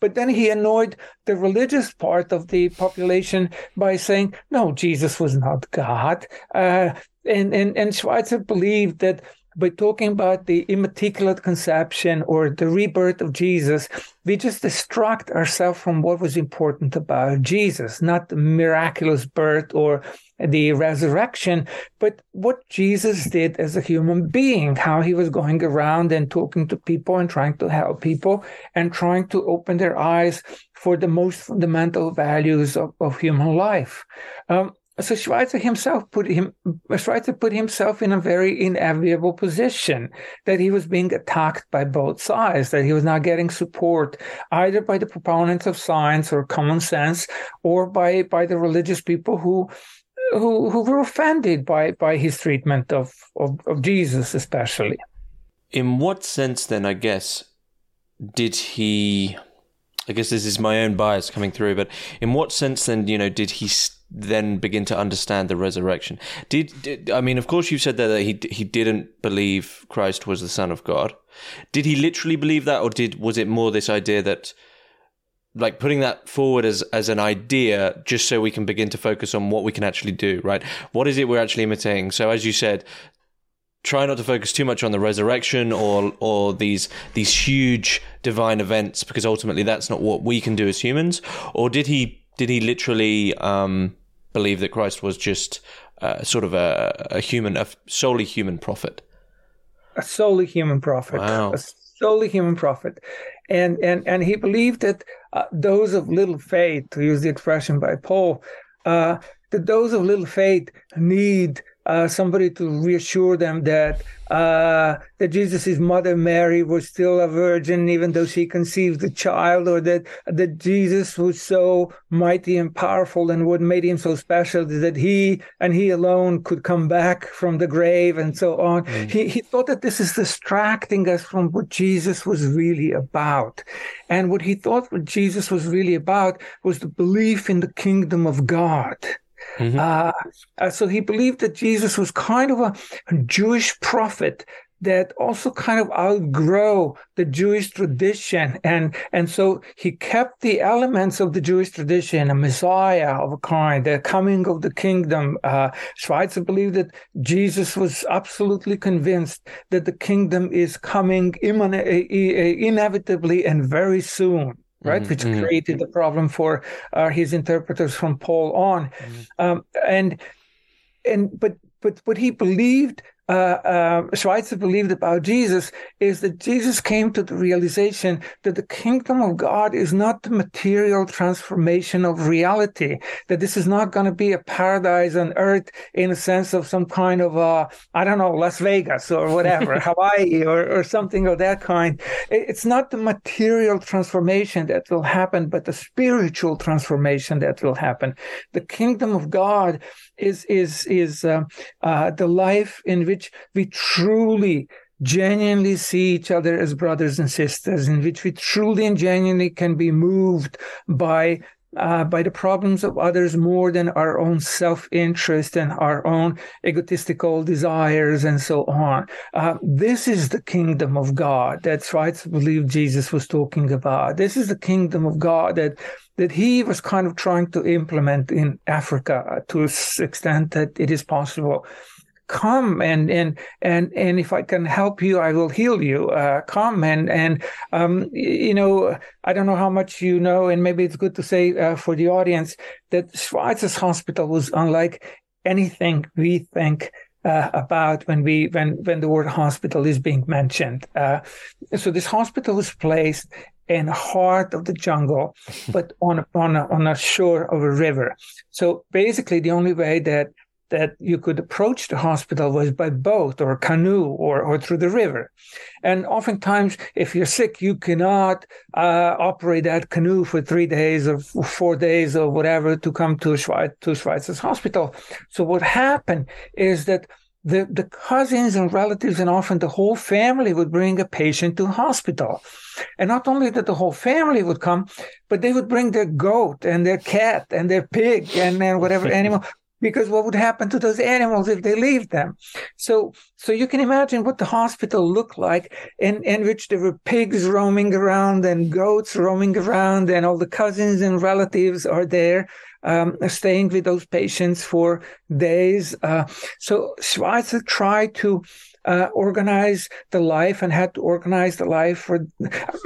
But then he annoyed the religious part of the population by saying, no, Jesus was not God. Uh, and, and, and Schweitzer believed that by talking about the immaculate conception or the rebirth of Jesus, we just distract ourselves from what was important about Jesus, not the miraculous birth or the resurrection, but what Jesus did as a human being, how he was going around and talking to people and trying to help people and trying to open their eyes for the most fundamental values of, of human life. Um, so Schweitzer himself put him Schweitzer put himself in a very inevitable position that he was being attacked by both sides, that he was not getting support either by the proponents of science or common sense or by by the religious people who who who were offended by by his treatment of, of, of Jesus especially. In what sense then I guess did he I guess this is my own bias coming through, but in what sense then, you know, did he then begin to understand the resurrection. Did, did I mean? Of course, you said that, that he he didn't believe Christ was the Son of God. Did he literally believe that, or did was it more this idea that, like, putting that forward as as an idea, just so we can begin to focus on what we can actually do? Right? What is it we're actually imitating? So, as you said, try not to focus too much on the resurrection or or these these huge divine events because ultimately that's not what we can do as humans. Or did he did he literally um, believe that Christ was just uh, sort of a, a, human, a solely human prophet? A solely human prophet. Wow. A solely human prophet, and and and he believed that uh, those of little faith, to use the expression by Paul, uh, that those of little faith need uh, somebody to reassure them that uh, that Jesus' mother Mary was still a virgin, even though she conceived the child, or that that Jesus was so mighty and powerful, and what made him so special is that he and he alone could come back from the grave, and so on. Mm. He he thought that this is distracting us from what Jesus was really about, and what he thought what Jesus was really about was the belief in the kingdom of God. Mm-hmm. Uh, uh, so he believed that Jesus was kind of a, Jewish prophet that also kind of outgrow the Jewish tradition. And, and so he kept the elements of the Jewish tradition, a Messiah of a kind, the coming of the kingdom. Uh, Schweitzer believed that Jesus was absolutely convinced that the kingdom is coming inevitably and very soon right? Mm-hmm. Which mm-hmm. created the problem for uh, his interpreters from Paul on, mm-hmm. um, and and but but what he believed uh, uh, Schweitzer believed about Jesus is that Jesus came to the realization that the kingdom of God is not the material transformation of reality, that this is not going to be a paradise on earth in a sense of some kind of, uh, I don't know, Las Vegas or whatever, Hawaii or, or something of that kind. It's not the material transformation that will happen, but the spiritual transformation that will happen. The kingdom of God is, is, is uh, uh, the life in which which we truly genuinely see each other as brothers and sisters, in which we truly and genuinely can be moved by uh, by the problems of others more than our own self-interest and our own egotistical desires and so on. Uh, this is the kingdom of God that Schweitzer believe Jesus was talking about. This is the kingdom of God that that he was kind of trying to implement in Africa to extent that it is possible come and and and and if I can help you, I will heal you. Uh, come and and um, you know, I don't know how much you know, and maybe it's good to say uh, for the audience that Schweitzer's hospital was unlike anything we think. Uh, about when we when when the word hospital is being mentioned. Uh, so this hospital was placed in the heart of the jungle, but on a, on a, on a shore of a river. So basically, the only way that that you could approach the hospital was by boat or canoe or, or through the river. And oftentimes, if you're sick, you cannot uh, operate that canoe for three days or four days or whatever to come to, Schweiz, to Schweitzer's hospital. So what happened is that the, the cousins and relatives and often the whole family would bring a patient to hospital. And not only that the whole family would come, but they would bring their goat and their cat and their pig and, and whatever animal because what would happen to those animals if they leave them? So so you can imagine what the hospital looked like in in which there were pigs roaming around and goats roaming around and all the cousins and relatives are there um, staying with those patients for days uh, so schweitzer tried to uh, organize the life and had to organize the life for,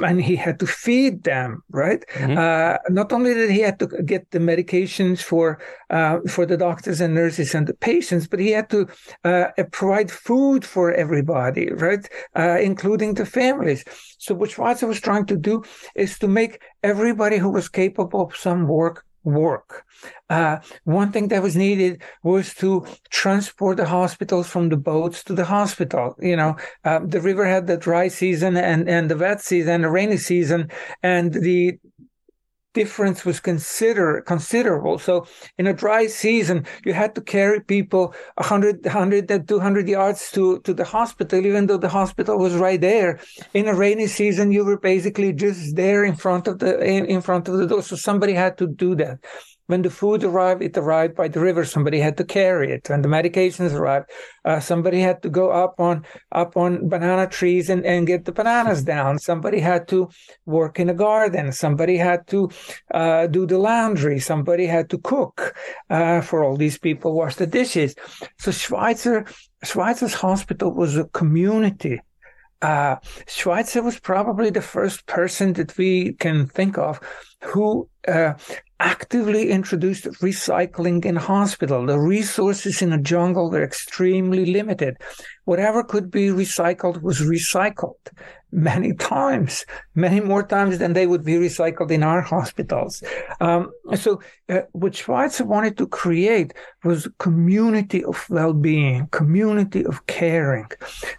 and he had to feed them, right? Mm-hmm. Uh, not only did he had to get the medications for uh, for the doctors and nurses and the patients, but he had to uh, provide food for everybody, right, uh, including the families. So what Schweitzer was trying to do is to make everybody who was capable of some work work. Uh, one thing that was needed was to transport the hospitals from the boats to the hospital. You know, uh, the river had the dry season and, and the wet season, the rainy season, and the difference was consider considerable. So in a dry season, you had to carry people 100, 100 200 yards to, to the hospital, even though the hospital was right there. In a rainy season, you were basically just there in front of the, in, in front of the door. So somebody had to do that. When the food arrived, it arrived by the river. Somebody had to carry it. When the medications arrived, uh, somebody had to go up on up on banana trees and, and get the bananas down. Somebody had to work in a garden. Somebody had to uh, do the laundry. Somebody had to cook uh, for all these people, wash the dishes. So Schweitzer Schweitzer's hospital was a community uh, Schweitzer was probably the first person that we can think of who uh, actively introduced recycling in hospital. The resources in the jungle were extremely limited. Whatever could be recycled was recycled many times, many more times than they would be recycled in our hospitals. Um, so, uh, what Schweitzer wanted to create was a community of well-being, community of caring.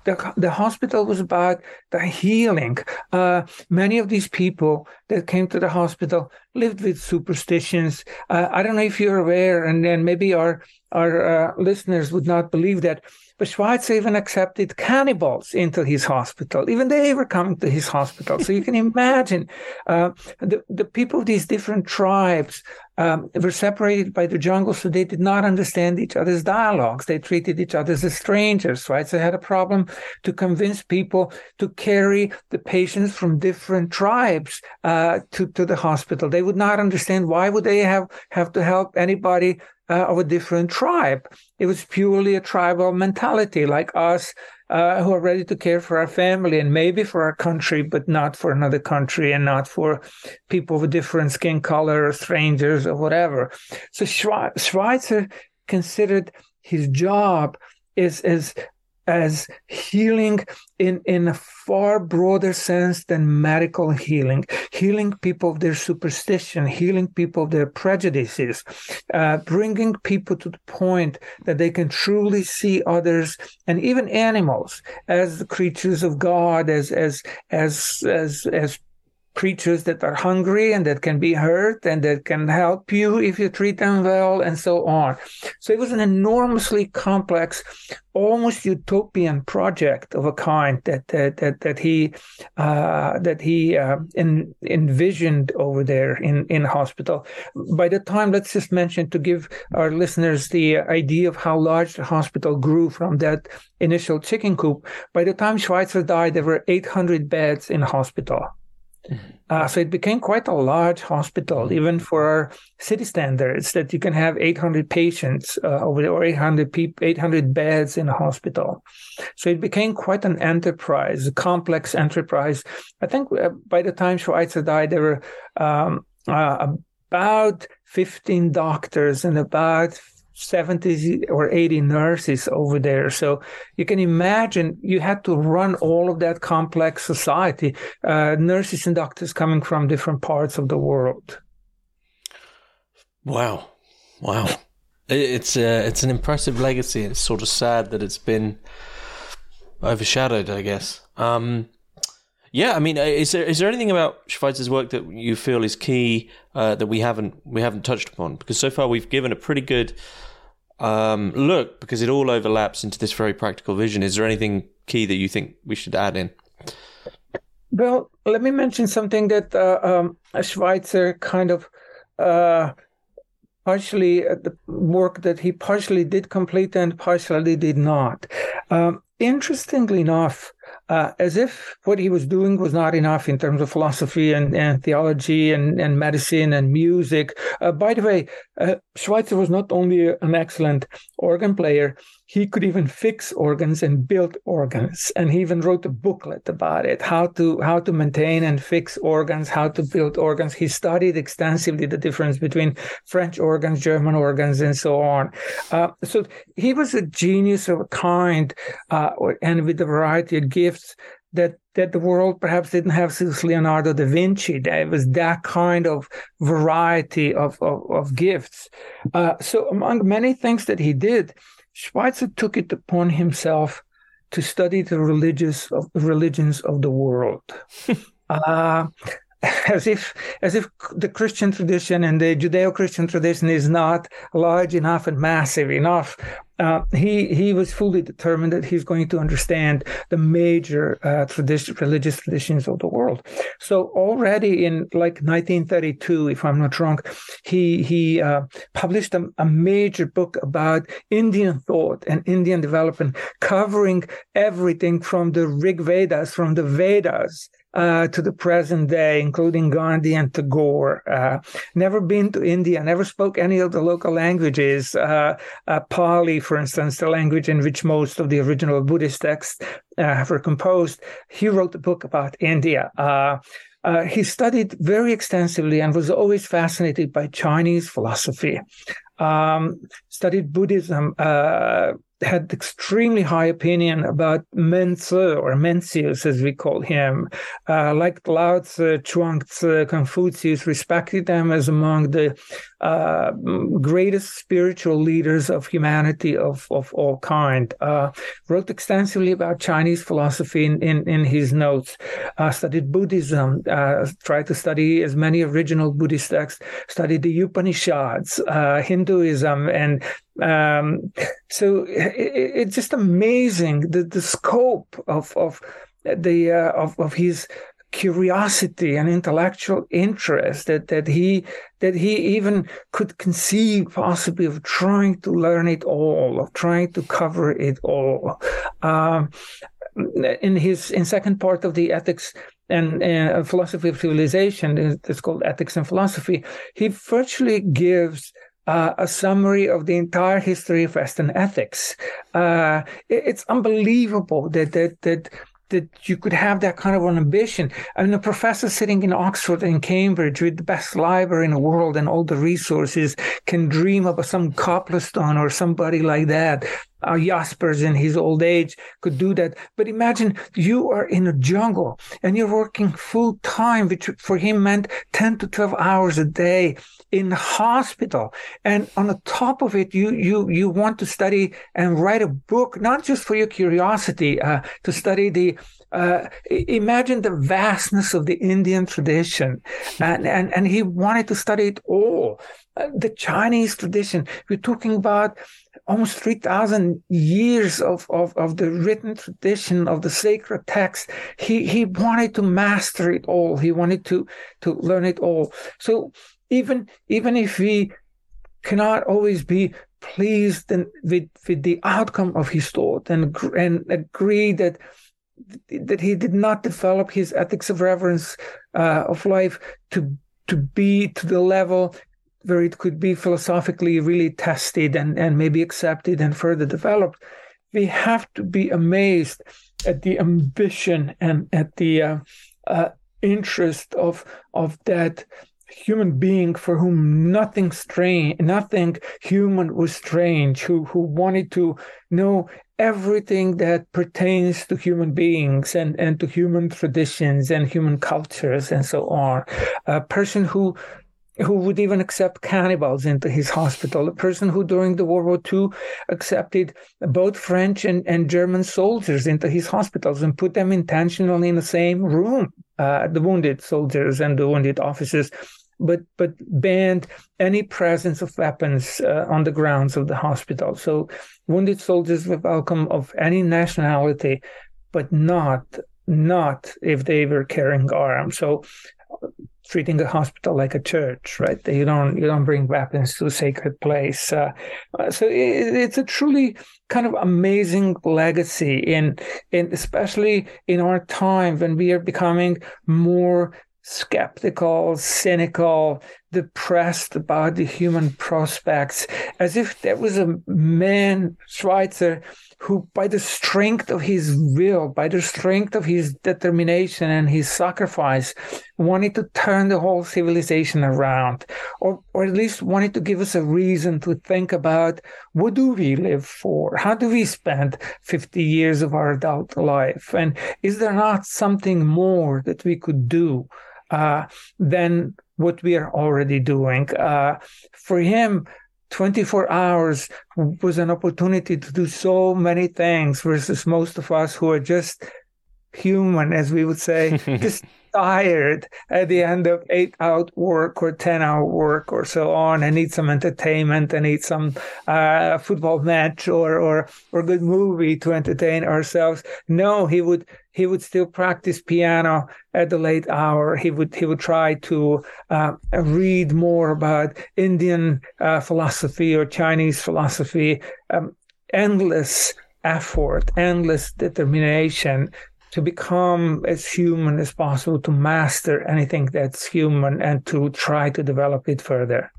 The, the hospital was about the healing. Uh, many of these people that came to the hospital lived with superstitions. Uh, I don't know if you're aware, and then maybe our our uh, listeners would not believe that but Schweitzer even accepted cannibals into his hospital. Even they were coming to his hospital. So you can imagine uh, the, the people of these different tribes um, were separated by the jungle, so they did not understand each other's dialogues. They treated each other as strangers, right? So they had a problem to convince people to carry the patients from different tribes uh, to, to the hospital. They would not understand why would they have, have to help anybody uh, of a different tribe. It was purely a tribal mentality, like us uh, who are ready to care for our family and maybe for our country, but not for another country and not for people with different skin color or strangers or whatever. So Schweitzer considered his job is as as healing in, in a far broader sense than medical healing, healing people of their superstition, healing people of their prejudices, uh, bringing people to the point that they can truly see others and even animals as the creatures of God, as as as as as creatures that are hungry and that can be hurt and that can help you if you treat them well and so on. So it was an enormously complex, almost utopian project of a kind that that that, that he uh, that he uh, in, envisioned over there in in hospital. By the time, let's just mention to give our listeners the idea of how large the hospital grew from that initial chicken coop. By the time Schweitzer died, there were 800 beds in hospital. Uh, so it became quite a large hospital, even for our city standards, that you can have 800 patients uh, over or 800 people, 800 beds in a hospital. So it became quite an enterprise, a complex enterprise. I think uh, by the time Schweitzer died, there were um, uh, about 15 doctors and about 70 or 80 nurses over there. So you can imagine you had to run all of that complex society, uh, nurses and doctors coming from different parts of the world. Wow. Wow. It's uh, it's an impressive legacy. It's sort of sad that it's been overshadowed, I guess. Um, yeah, I mean, uh, is there is there anything about Schweitzer's work that you feel is key uh, that we haven't we haven't touched upon? Because so far we've given a pretty good um, look because it all overlaps into this very practical vision. Is there anything key that you think we should add in? Well, let me mention something that uh, um, Schweitzer kind of uh, partially uh, the work that he partially did complete and partially did not. Um, interestingly enough, uh, as if what he was doing was not enough in terms of philosophy and, and theology and, and medicine and music. Uh, by the way, uh, Schweitzer was not only an excellent organ player, he could even fix organs and build organs. And he even wrote a booklet about it, how to how to maintain and fix organs, how to build organs. He studied extensively the difference between French organs, German organs, and so on. Uh, so he was a genius of a kind, uh, and with a variety of gifts that that the world perhaps didn't have since Leonardo da Vinci. There was that kind of variety of of, of gifts. Uh, so among many things that he did, Schweitzer took it upon himself to study the religious of religions of the world. uh, as if as if the Christian tradition and the Judeo-Christian tradition is not large enough and massive enough. Uh, he he was fully determined that he's going to understand the major uh, tradition, religious traditions of the world. So already in like 1932, if I'm not wrong, he he uh, published a, a major book about Indian thought and Indian development, covering everything from the Rig Vedas, from the Vedas uh, to the present day, including Gandhi and Tagore. Uh, never been to India, never spoke any of the local languages. Uh, uh Pali, for instance, the language in which most of the original Buddhist texts uh, were composed. He wrote a book about India. Uh, he studied very extensively and was always fascinated by Chinese philosophy. Um, studied Buddhism, uh, had extremely high opinion about Mengzi or Mencius, as we call him. Uh, like Lao Tzu, Chuang Tzu, Confucius, respected them as among the uh, greatest spiritual leaders of humanity of, of all kind. Uh, wrote extensively about Chinese philosophy in, in, in his notes. Uh, studied Buddhism, uh, tried to study as many original Buddhist texts, studied the Upanishads, uh, Hinduism, and um, so it, it's just amazing the, the scope of of the uh, of, of his curiosity and intellectual interest that that he that he even could conceive possibly of trying to learn it all of trying to cover it all. Um, in his in second part of the ethics and uh, philosophy of civilization it's called ethics and philosophy he virtually gives uh, a summary of the entire history of Western ethics. Uh, it, it's unbelievable that that that that you could have that kind of an ambition. I mean, a professor sitting in Oxford and Cambridge with the best library in the world and all the resources can dream about some Copleston or somebody like that uh, Jaspers in his old age could do that. But imagine you are in a jungle and you're working full time, which for him meant 10 to 12 hours a day in the hospital. And on the top of it, you, you, you want to study and write a book, not just for your curiosity, uh, to study the uh, imagine the vastness of the Indian tradition, and, and and he wanted to study it all. Uh, the Chinese tradition. We're talking about almost 3,000 years of, of, of the written tradition of the sacred text. He, he wanted to master it all. He wanted to, to learn it all. So even, even if we cannot always be pleased and with, with the outcome of his thought and, and agree that that he did not develop his ethics of reverence uh, of life to to be to the level where it could be philosophically really tested and, and maybe accepted and further developed, we have to be amazed at the ambition and at the uh, uh, interest of of that human being for whom nothing strange, nothing human was strange, who who wanted to know everything that pertains to human beings and, and to human traditions and human cultures and so on. A person who who would even accept cannibals into his hospital, a person who during the World War II accepted both French and, and German soldiers into his hospitals and put them intentionally in the same room, uh, the wounded soldiers and the wounded officers, but but banned any presence of weapons uh, on the grounds of the hospital. So wounded soldiers were welcome of any nationality, but not not if they were carrying arms. So treating a hospital like a church, right? You don't you don't bring weapons to a sacred place. Uh, so it, it's a truly kind of amazing legacy in in especially in our time when we are becoming more skeptical, cynical, depressed about the human prospects, as if there was a man, Schweitzer, who, by the strength of his will, by the strength of his determination and his sacrifice, wanted to turn the whole civilization around, or, or at least wanted to give us a reason to think about what do we live for? How do we spend 50 years of our adult life? And is there not something more that we could do uh, than what we are already doing? Uh, for him, 24 hours was an opportunity to do so many things versus most of us who are just human, as we would say, just tired at the end of eight hour work or 10 hour work or so on and need some entertainment and need some uh, football match or, or, or good movie to entertain ourselves. No, he would, he would still practice piano at the late hour. He would, he would try to uh, read more about Indian uh, philosophy or Chinese philosophy. Um, endless effort, endless determination to become as human as possible, to master anything that's human, and to try to develop it further.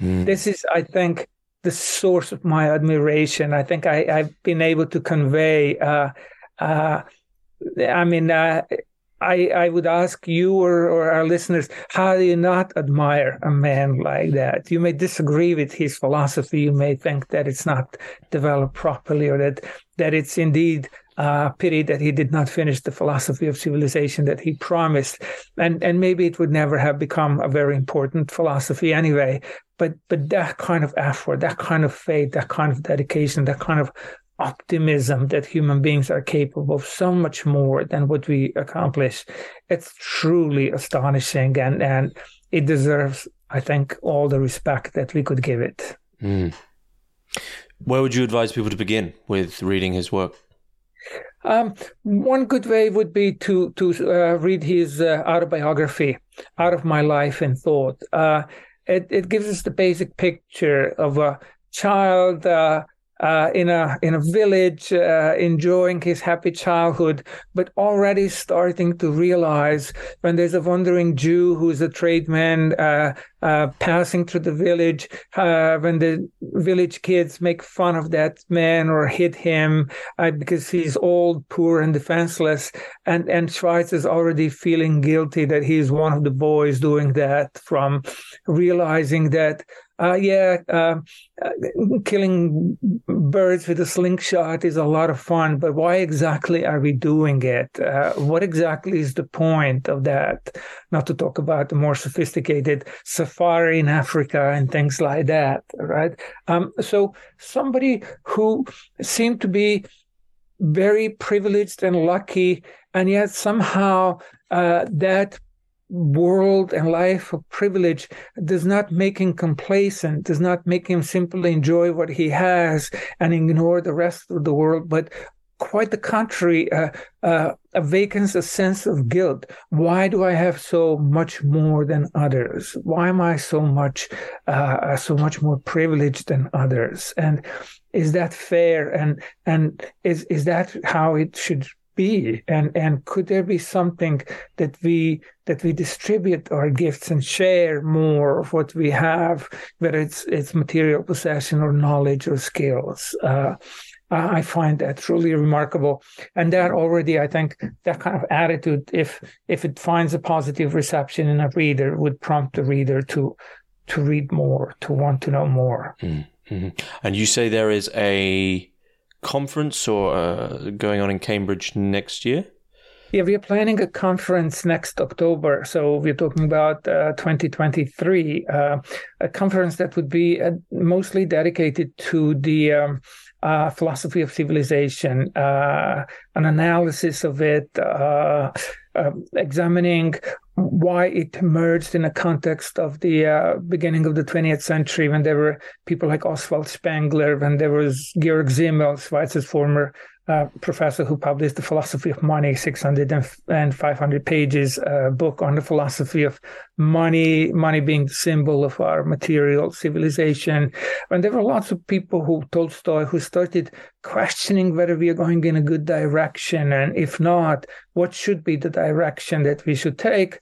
Mm. This is, I think, the source of my admiration. I think I, have been able to convey. Uh, uh, I mean, uh, I, I would ask you or, or our listeners, how do you not admire a man like that? You may disagree with his philosophy. You may think that it's not developed properly or that, that it's indeed uh, pity that he did not finish the philosophy of civilization that he promised, and and maybe it would never have become a very important philosophy anyway. But but that kind of effort, that kind of faith, that kind of dedication, that kind of optimism that human beings are capable of so much more than what we accomplish. It's truly astonishing and, and it deserves, I think, all the respect that we could give it. Mm. Where would you advise people to begin with reading his work? Um, one good way would be to to uh, read his uh, autobiography, "Out of My Life and Thought." Uh, it it gives us the basic picture of a child uh, in a in a village, uh, enjoying his happy childhood, but already starting to realize when there's a wandering Jew who's a tradesman uh, uh passing through the village, uh, when the village kids make fun of that man or hit him because he's old, poor, and defenseless, and and Schweitzer is already feeling guilty that he's one of the boys doing that, from realizing that uh, yeah, uh, uh, killing birds with a slingshot is a lot of fun, but why exactly are we doing it? Uh, what exactly is the point of that? Not to talk about the more sophisticated safari in Africa and things like that, right? Um, so somebody who seemed to be very privileged and lucky, and yet somehow uh, that world and life of privilege does not make him complacent, does not make him simply enjoy what he has and ignore the rest of the world, but quite the contrary, uh, uh, awakens a sense of guilt. Why do I have so much more than others? Why am I so much, uh, so much more privileged than others? And is that fair? And and is is that how it should be and and could there be something that we that we distribute our gifts and share more of what we have whether it's it's material possession or knowledge or skills uh, I find that truly remarkable, and that already, I think, that kind of attitude, if if it finds a positive reception in a reader, would prompt the reader to to read more, to want to know more. Mm-hmm. And you say there is a conference or uh, going on in Cambridge next year? Yeah, we are planning a conference next October. So we're talking about uh, 2023, uh, a conference that would be uh, mostly dedicated to the um, uh, philosophy of civilization, uh, an analysis of it, uh, examining why it emerged in a context of the uh, beginning of the 20th century when there were people like Oswald Spengler, when there was Georg Simmel, Schweitzer's former uh, professor who published The Philosophy of Money, 600 and 500 pages uh, book on the philosophy of money, money being the symbol of our material civilization. And there were lots of people who, Tolstoy, who started questioning whether we are going in a good direction. And if not, what should be the direction that we should take?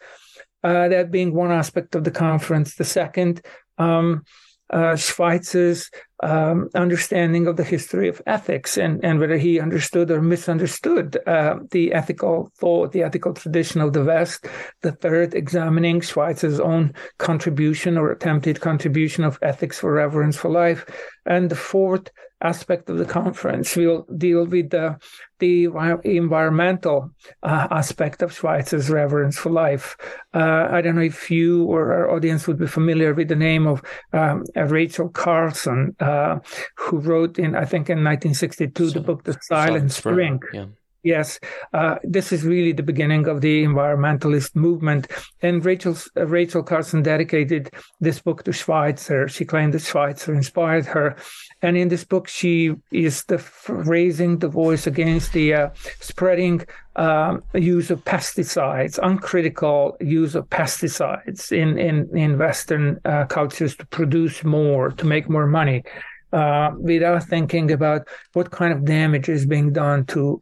Uh, that being one aspect of the conference. The second, um, uh, Schweitzer's um, understanding of the history of ethics and, and whether he understood or misunderstood uh, the ethical thought, the ethical tradition of the West. The third, examining Schweitzer's own contribution or attempted contribution of ethics for reverence for life. And the fourth, aspect of the conference. We'll deal with the, the environmental uh, aspect of Schweitzer's reverence for life. Uh, I don't know if you or our audience would be familiar with the name of um, Rachel Carson, uh, who wrote in, I think, in 1962, so, the book The Silent Spring. Yeah. Yes, uh, this is really the beginning of the environmentalist movement. And Rachel, uh, Rachel Carson dedicated this book to Schweitzer. She claimed that Schweitzer inspired her. And in this book, she is the, raising the voice against the uh, spreading um, use of pesticides, uncritical use of pesticides in, in, in Western uh, cultures to produce more, to make more money. Uh, without thinking about what kind of damage is being done to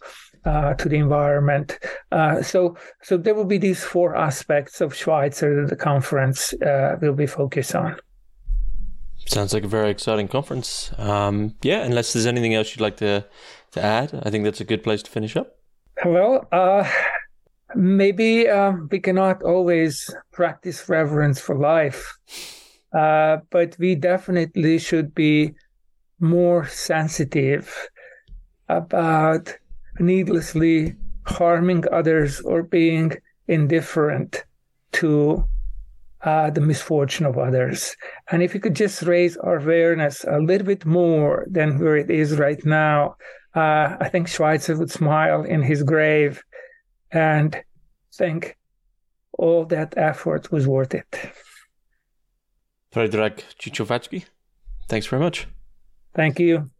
uh, to the environment. Uh, so, so there will be these four aspects of Schweitzer that the conference uh, will be focused on. Sounds like a very exciting conference. Um, yeah, unless there's anything else you'd like to to add, I think that's a good place to finish up. Well, uh, maybe uh, we cannot always practice reverence for life, uh, but we definitely should be more sensitive about needlessly harming others or being indifferent to uh, the misfortune of others. And if we could just raise our awareness a little bit more than where it is right now, uh, I think Schweitzer would smile in his grave and think all that effort was worth it. Predrag Cicovacki, thanks very much. Thank you.